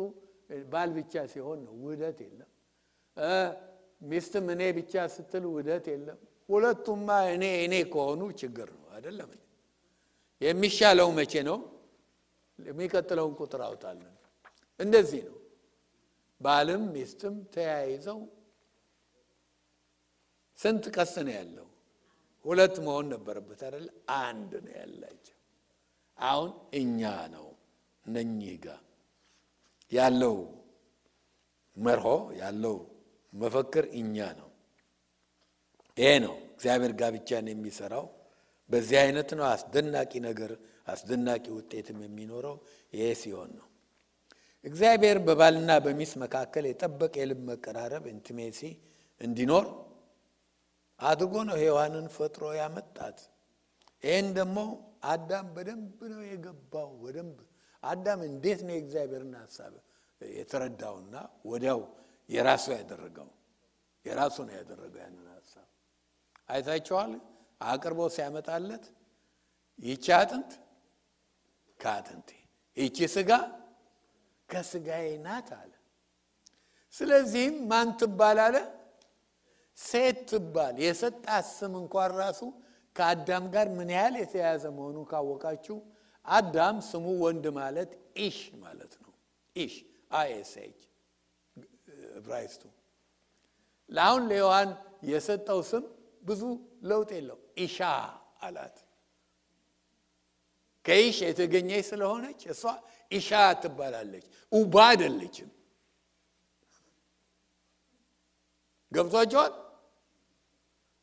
Speaker 1: ባል ብቻ ሲሆን ነው፣ ውህደት የለም። ሚስትም እኔ ብቻ ስትል ውህደት የለም። ሁለቱማ እኔ እኔ ከሆኑ ችግር ነው አይደለም። የሚሻለው መቼ ነው? የሚቀጥለውን ቁጥር አውጣለን። እንደዚህ ነው። ባልም ሚስትም ተያይዘው ስንት ቀስ ነው ያለው? ሁለት መሆን ነበረበት አይደለ? አንድ ነው ያላቸው። አሁን እኛ ነው እነኚህ ጋር ያለው መርሆ ያለው መፈክር እኛ ነው። ይሄ ነው እግዚአብሔር ጋብቻን የሚሰራው በዚህ አይነት ነው። አስደናቂ ነገር አስደናቂ ውጤትም የሚኖረው ይሄ ሲሆን ነው። እግዚአብሔር በባልና በሚስት መካከል የጠበቀ የልብ መቀራረብ ኢንቲሜሲ እንዲኖር አድርጎ ነው ሔዋንን ፈጥሮ ያመጣት። ይህን ደግሞ አዳም በደንብ ነው የገባው። በደንብ አዳም እንዴት ነው የእግዚአብሔርን ሀሳብ የተረዳውና ወዲያው የራሱ ያደረገው የራሱ ነው ያደረገው ያንን ሀሳብ አይታችኋል። አቅርቦ ሲያመጣለት ይቺ አጥንት ከአጥንቴ ይቺ ስጋ ከስጋዬ ናት አለ። ስለዚህም ማን ትባል አለ? ሴት ትባል። የሰጣት ስም እንኳን ራሱ ከአዳም ጋር ምን ያህል የተያያዘ መሆኑን ካወቃችሁ አዳም ስሙ ወንድ ማለት ኢሽ ማለት ነው። ኢሽ አይኤስኤች ዕብራይስጡ ለአሁን ለዮሐን የሰጠው ስም ብዙ ለውጥ የለው። ኢሻ አላት። ከኢሽ የተገኘች ስለሆነች እሷ ኢሻ ትባላለች። ኡባ አይደለችም። ገብቷቸዋል።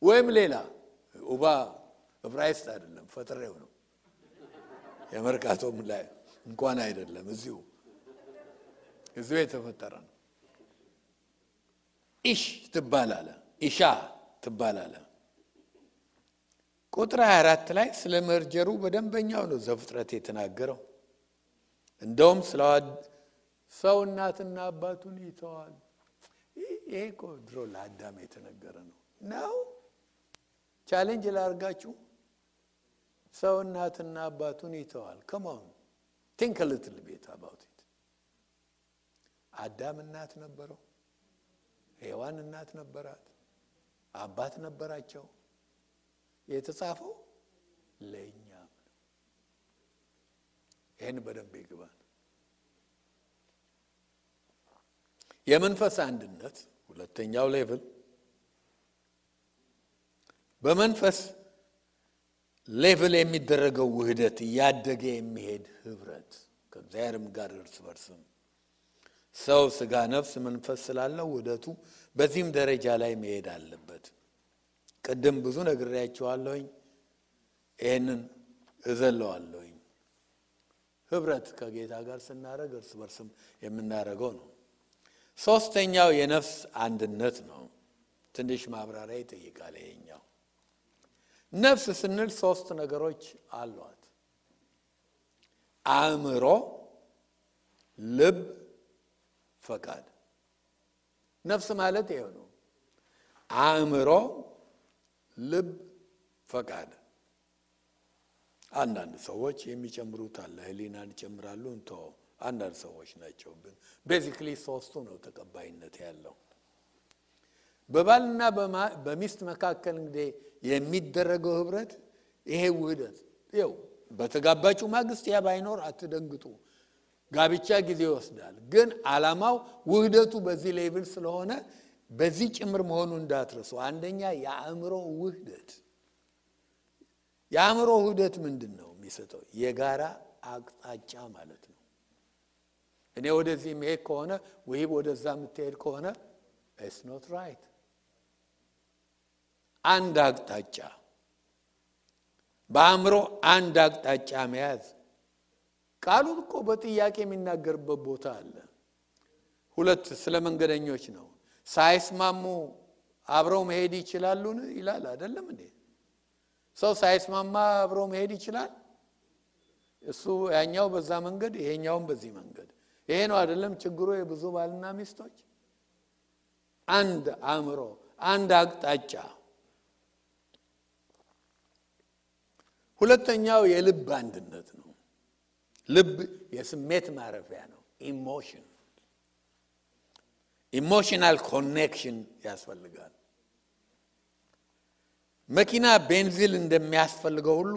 Speaker 1: ወይም ሌላ ኡባ ዕብራይስጥ አይደለም፣ ፈጥሬው ነው። የመርካቶም ላይ እንኳን አይደለም፣ እዚሁ እዚሁ የተፈጠረ ነው። ኢሽ ትባላለህ፣ ኢሻ ትባላለች። ቁጥር 24 ላይ ስለ merger ኡ በደንበኛው ነው ዘፍጥረት የተናገረው። እንደውም ስለ ሰው እናትና አባቱን ይተዋል። ይሄ እኮ ድሮ ለአዳም የተነገረ ነው ነው challenge ላርጋችሁ። ሰው እናትና አባቱን ይተዋል። ከማን ቲንክ ልትል ቤት አባውት አዳም እናት ነበረው። ሔዋን እናት ነበራት። አባት ነበራቸው። የተጻፈው ለእኛም ነው። ይህን በደንብ ይግባል። የመንፈስ አንድነት ሁለተኛው ሌቭል በመንፈስ ሌቭል የሚደረገው ውህደት እያደገ የሚሄድ ህብረት ከእግዚአብሔርም ጋር እርስ በርስም ሰው ስጋ፣ ነፍስ፣ መንፈስ ስላለው ውህደቱ በዚህም ደረጃ ላይ መሄድ አለበት። ቅድም ብዙ ነግሬያቸዋለሁኝ። ይህንን እዘለዋለሁኝ። ህብረት ከጌታ ጋር ስናደርግ እርስ በርስም የምናደርገው ነው። ሶስተኛው የነፍስ አንድነት ነው። ትንሽ ማብራሪያ ይጠይቃል ይሄኛው። ነፍስ ስንል ሶስት ነገሮች አሏት። አእምሮ፣ ልብ፣ ፈቃድ። ነፍስ ማለት ይሄው ነው። አእምሮ፣ ልብ፣ ፈቃድ። አንዳንድ ሰዎች የሚጨምሩት አለ፣ ህሊናን ይጨምራሉ። እንቶ አንዳንድ ሰዎች ናቸው። ግን basically ሶስቱ ነው ተቀባይነት ያለው። በባልና በሚስት መካከል እንግዲህ የሚደረገው ህብረት ይሄ ውህደት ያው በተጋባችሁ ማግስት ያ ባይኖር አትደንግጡ። ጋብቻ ጊዜ ይወስዳል። ግን ዓላማው ውህደቱ በዚህ level ስለሆነ በዚህ ጭምር መሆኑ እንዳትረሱ። አንደኛ የአእምሮ ውህደት። የአእምሮ ውህደት ምንድን ነው የሚሰጠው? የጋራ አቅጣጫ ማለት ነው። እኔ ወደዚህ መሄድ ከሆነ ዋይፍ ወደዛ የምትሄድ ከሆነ it's not right። አንድ አቅጣጫ በአእምሮ አንድ አቅጣጫ መያዝ ቃሉ እኮ በጥያቄ የሚናገርበት ቦታ አለ። ሁለት ስለ መንገደኞች ነው። ሳይስማሙ አብረው መሄድ ይችላሉን ይላል አይደለም እንዴ? ሰው ሳይስማማ አብረው መሄድ ይችላል? እሱ ያኛው በዛ መንገድ ይሄኛውም በዚህ መንገድ። ይሄ ነው አይደለም ችግሩ የብዙ ባልና ሚስቶች። አንድ አእምሮ፣ አንድ አቅጣጫ። ሁለተኛው የልብ አንድነት ነው። ልብ የስሜት ማረፊያ ነው። emotion emotional connection ያስፈልጋል። መኪና ቤንዚል እንደሚያስፈልገው ሁሉ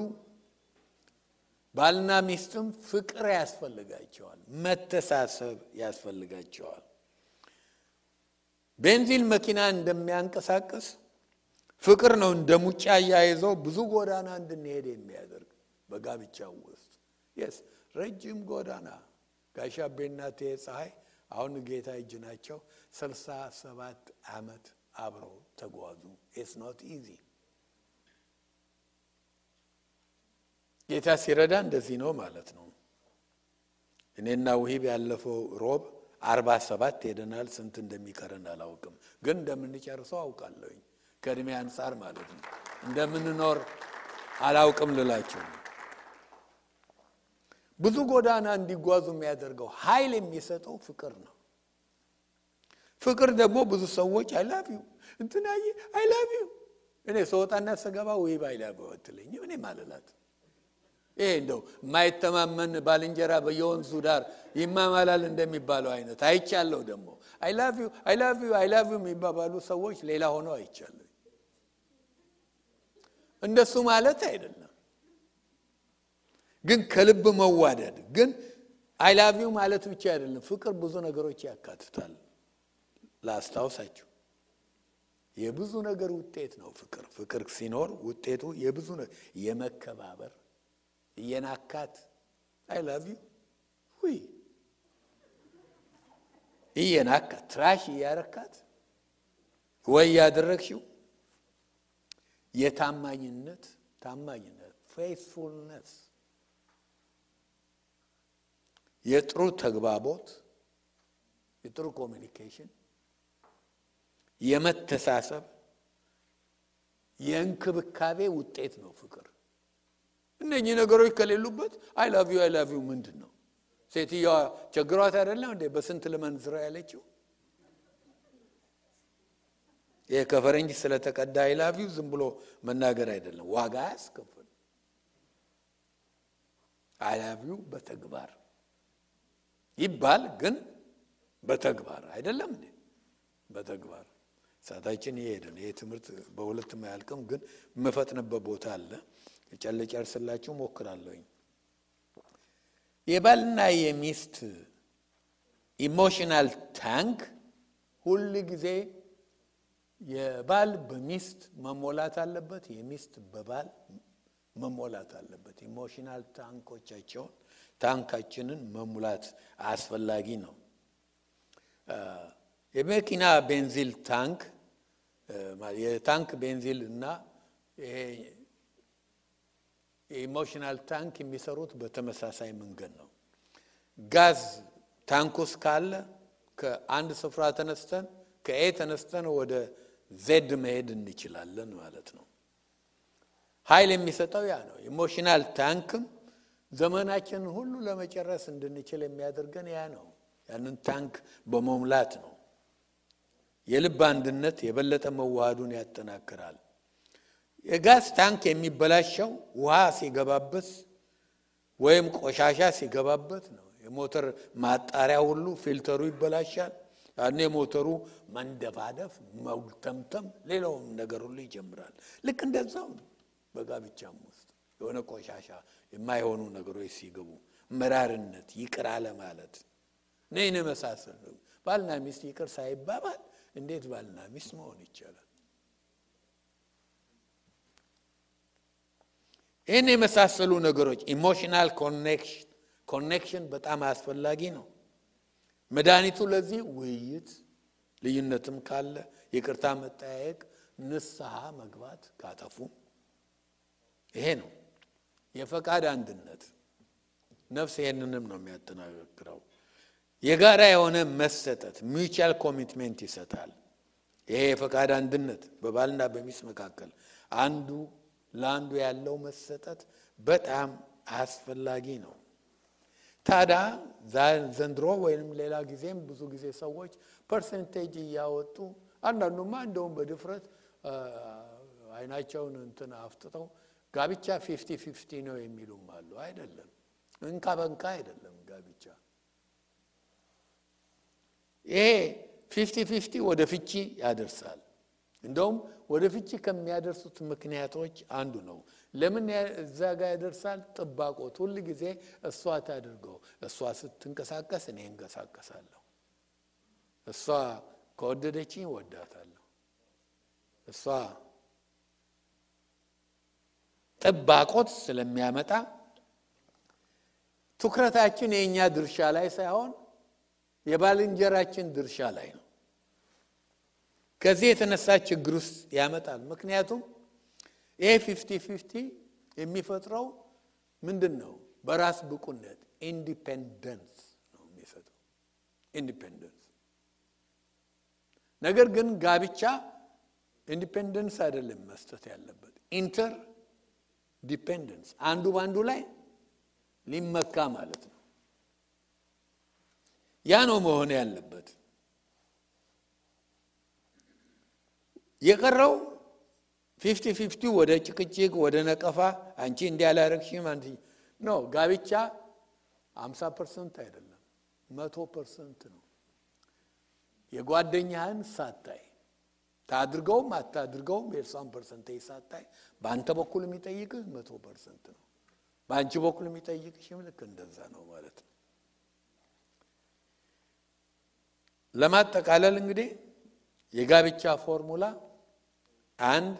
Speaker 1: ባልና ሚስትም ፍቅር ያስፈልጋቸዋል፣ መተሳሰብ ያስፈልጋቸዋል። ቤንዚል መኪና እንደሚያንቀሳቅስ ፍቅር ነው እንደ ሙጫ እያይዘው ብዙ ጎዳና እንድንሄድ የሚያደርግ በጋብቻው ውስጥ የስ ረጅም ጎዳና ጋሻ ቤና ፀሐይ አሁን ጌታ እጅ ናቸው። ስልሳ ሰባት ዓመት አብረው ተጓዙ። it's not easy። ጌታ ሲረዳ እንደዚህ ነው ማለት ነው። እኔና ውሂብ ያለፈው ሮብ አርባ ሰባት ሄደናል። ስንት እንደሚቀረን አላውቅም፣ ግን እንደምንጨርሰው አውቃለሁኝ። ከእድሜ አንጻር ማለት ነው። እንደምንኖር አላውቅም ልላቸው ብዙ ጎዳና እንዲጓዙ የሚያደርገው ኃይል የሚሰጠው ፍቅር ነው። ፍቅር ደግሞ ብዙ ሰዎች አይላቪው እንትናዬ አይላቪው እኔ ሰወጣና ስገባ ውሂብ አይላቪው አትለኝም። እኔ ማለላት ይሄ እንደው የማይተማመን ባልንጀራ በየወንዙ ዳር ይማማላል እንደሚባለው አይነት አይቻለሁ። ደግሞ አይላቪው አይላቪው የሚባባሉ ሰዎች ሌላ ሆነው አይቻለሁ። እንደሱ ማለት አይደለም ግን ከልብ መዋደድ ግን አይላቪው ማለት ብቻ አይደለም። ፍቅር ብዙ ነገሮች ያካትታል። ላስታውሳችሁ የብዙ ነገር ውጤት ነው ፍቅር። ፍቅር ሲኖር ውጤቱ የብዙ የመከባበር እየናካት አይላቪው ሁይ እየናካት ትራሽ እያረካት ወይ ያደረግሽው የታማኝነት ታማኝነት faithfulness የጥሩ ተግባቦት የጥሩ communication የመተሳሰብ የእንክብካቤ ውጤት ነው ፍቅር። እነኚህ ነገሮች ከሌሉበት አይላቪው አይላቪው ምንድን ነው? ሴትዮዋ ቸግሯት አይደለም እንዴ በስንት ልመንዝራ ያለችው? ይህ ከፈረንጅ ስለተቀዳ አይላቪው ዝም ብሎ መናገር አይደለም፣ ዋጋ ያስከፍል። አይላቪው በተግባር ይባል ግን በተግባር አይደለም እንዴ? በተግባር ሰዓታችን እየሄደ ነው። ይህ ትምህርት በሁለትም አያልቅም፣ ግን የምፈጥንበት ቦታ አለ። ጨርስላችሁ ሞክራለሁኝ። የባልና የሚስት emotional tank ሁል ጊዜ የባል በሚስት መሞላት አለበት፣ የሚስት በባል መሞላት አለበት። emotional tank ኦቻቸውን tank ኣችንን መሙላት አስፈላጊ ነው። የመኪና ቤንዚን tank የ tank ቤንዚን እና የ emotional tank የሚሰሩት በተመሳሳይ መንገድ ነው። gas tank ውስጥ ካለ ከአንድ ስፍራ ተነስተን ከ A ተነስተን ወደ Z መሄድ እንችላለን ማለት ነው። ኃይል የሚሰጠው ያ ነው። emotional tank ም ዘመናችንን ሁሉ ለመጨረስ እንድንችል የሚያደርገን ያ ነው። ያንን tank በመሙላት ነው። የልብ አንድነት የበለጠ መዋሃዱን ያጠናክራል። የ gas tank የሚበላሸው ውሃ ሲገባበት ወይም ቆሻሻ ሲገባበት ነው። የሞተር ማጣሪያ ሁሉ ፊልተሩ ይበላሻል። ያኔ ሞተሩ መንደፋደፍ፣ መውተምተም፣ ሌላውም ነገር ሁሉ ይጀምራል። ልክ እንደዛው ነው። በጋብቻም ውስጥ የሆነ ቆሻሻ የማይሆኑ ነገሮች ሲገቡ መራርነት፣ ይቅር አለማለት ነይን መሳሰል ባልና ሚስት ይቅር ሳይባባል እንዴት ባልና ሚስት መሆን ይቻላል? ይህን የመሳሰሉ ነገሮች emotional connection በጣም አስፈላጊ ነው። መድኃኒቱ ለዚህ ውይይት፣ ልዩነትም ካለ ይቅርታ መጠያየቅ፣ ንስሐ መግባት ካጠፉ ይሄ ነው የፈቃድ አንድነት። ነፍስ ይሄንንም ነው የሚያጠናክረው። የጋራ የሆነ መሰጠት mutual commitment ይሰጣል። ይሄ የፈቃድ አንድነት በባልና በሚስት መካከል አንዱ ለአንዱ ያለው መሰጠት በጣም አስፈላጊ ነው። ታዲያ ዘንድሮ ወይም ሌላ ጊዜም ብዙ ጊዜ ሰዎች percentage እያወጡ አንዳንዱማ እንደውም በድፍረት አይናቸውን እንትን አፍጥጠው ጋብቻ fifty fifty ነው የሚሉም አሉ። አይደለም፣ እንካ በእንካ አይደለም ጋብቻ። ይሄ ፊፍቲ ፊፍቲ ወደ ፍቺ ያደርሳል። እንደውም ወደ ፍቺ ከሚያደርሱት ምክንያቶች አንዱ ነው። ለምን እዛ ጋር ያደርሳል? ጥባቆት። ሁል ጊዜ እሷ ታድርገው፣ እሷ ስትንቀሳቀስ እኔ እንቀሳቀሳለሁ፣ እሷ ከወደደችኝ ወዳታለሁ፣ እሷ ጥባቆት ስለሚያመጣ ትኩረታችን የእኛ ድርሻ ላይ ሳይሆን የባልንጀራችን ድርሻ ላይ ነው። ከዚህ የተነሳ ችግር ውስጥ ያመጣል። ምክንያቱም ይሄ fifty fifty የሚፈጥረው ምንድን ነው? በራስ ብቁነት independence ነው የሚሰጠው። independence ነገር ግን ጋብቻ independence አይደለም መስጠት ያለበት inter dependence፣ አንዱ በአንዱ ላይ ሊመካ ማለት ነው። ያ ነው መሆን ያለበት። የቀረው fifty fifty ወደ ጭቅጭቅ ወደ ነቀፋ፣ አንቺ እንዲህ ያላረግሽም አንቺ no ጋብቻ አምሳ percent አይደለም መቶ percent ነው። የጓደኛህን ሳታይ ታድርገውም አታድርገውም የእርሷን percentage ሳታይ በአንተ በኩል የሚጠይቅህ መቶ percent ነው። በአንቺ በኩል የሚጠይቅሽም ልክ እንደዛ ነው ማለት ነው። ለማጠቃለል እንግዲህ የጋብቻ ፎርሙላ አንድ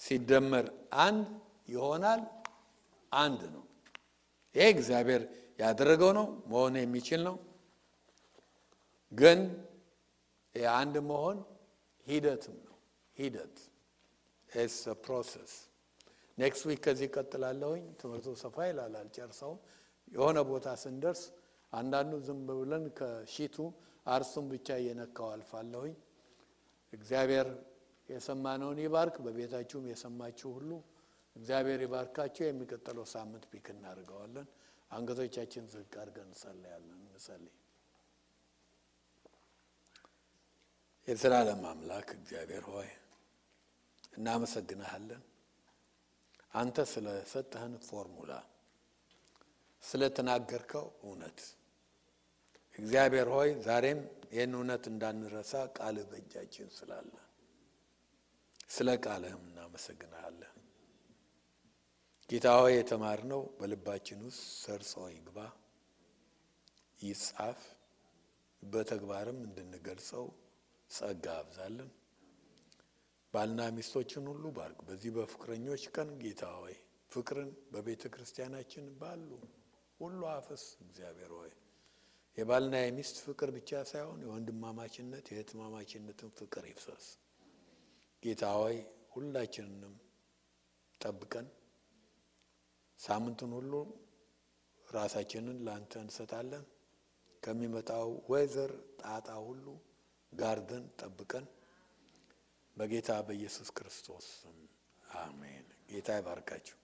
Speaker 1: ሲደመር አንድ ይሆናል አንድ ነው። ይሄ እግዚአብሔር ያደረገው ነው፣ መሆን የሚችል ነው። ግን የአንድ መሆን ሂደትም ነው። ሂደት it's process። next week ከዚህ ቀጥላለሁኝ። ትምህርቱ ሰፋ ይላል፣ አልጨርሰውም። የሆነ ቦታ ስንደርስ አንዳንዱ ዝም ብለን ከሺቱ አርሱን ብቻ እየነካው አልፋለሁኝ። እግዚአብሔር የሰማነውን ይባርክ። በቤታችሁም የሰማችሁ ሁሉ እግዚአብሔር ይባርካችሁ። የሚቀጥለው ሳምንት pick እናደርገዋለን። አንገቶቻችን ዝቅ አድርገን እንጸልያለን። እንጸልይ። የዘላለም አምላክ እግዚአብሔር ሆይ እናመሰግንሃለን። አንተ ስለሰጠህን ፎርሙላ ስለተናገርከው እውነት እግዚአብሔር ሆይ ዛሬም ይህን እውነት እንዳንረሳ ቃልህ በእጃችን ስላለ ስለ ቃልህም እናመሰግንሃለን። ጌታ ሆይ የተማርነው በልባችን ውስጥ ሰርጾ ይግባ፣ ይጻፍ፣ በተግባርም እንድንገልጸው ጸጋ አብዛለን። ባልና ሚስቶችን ሁሉ ባርክ። በዚህ በፍቅረኞች ቀን ጌታ ሆይ ፍቅርን በቤተ ክርስቲያናችን ባሉ ሁሉ አፍስ። እግዚአብሔር ሆይ የባልና የሚስት ፍቅር ብቻ ሳይሆን የወንድማማችነት የእህትማማችነትን ፍቅር ይፍሰስ። ጌታ ሆይ ሁላችንንም ጠብቀን ሳምንቱን ሁሉ ራሳችንን ለአንተ እንሰጣለን። ከሚመጣው ወይዘር ጣጣ ሁሉ ጋርደን ጠብቀን በጌታ በኢየሱስ ክርስቶስ አሜን። ጌታ ይባርካችሁ።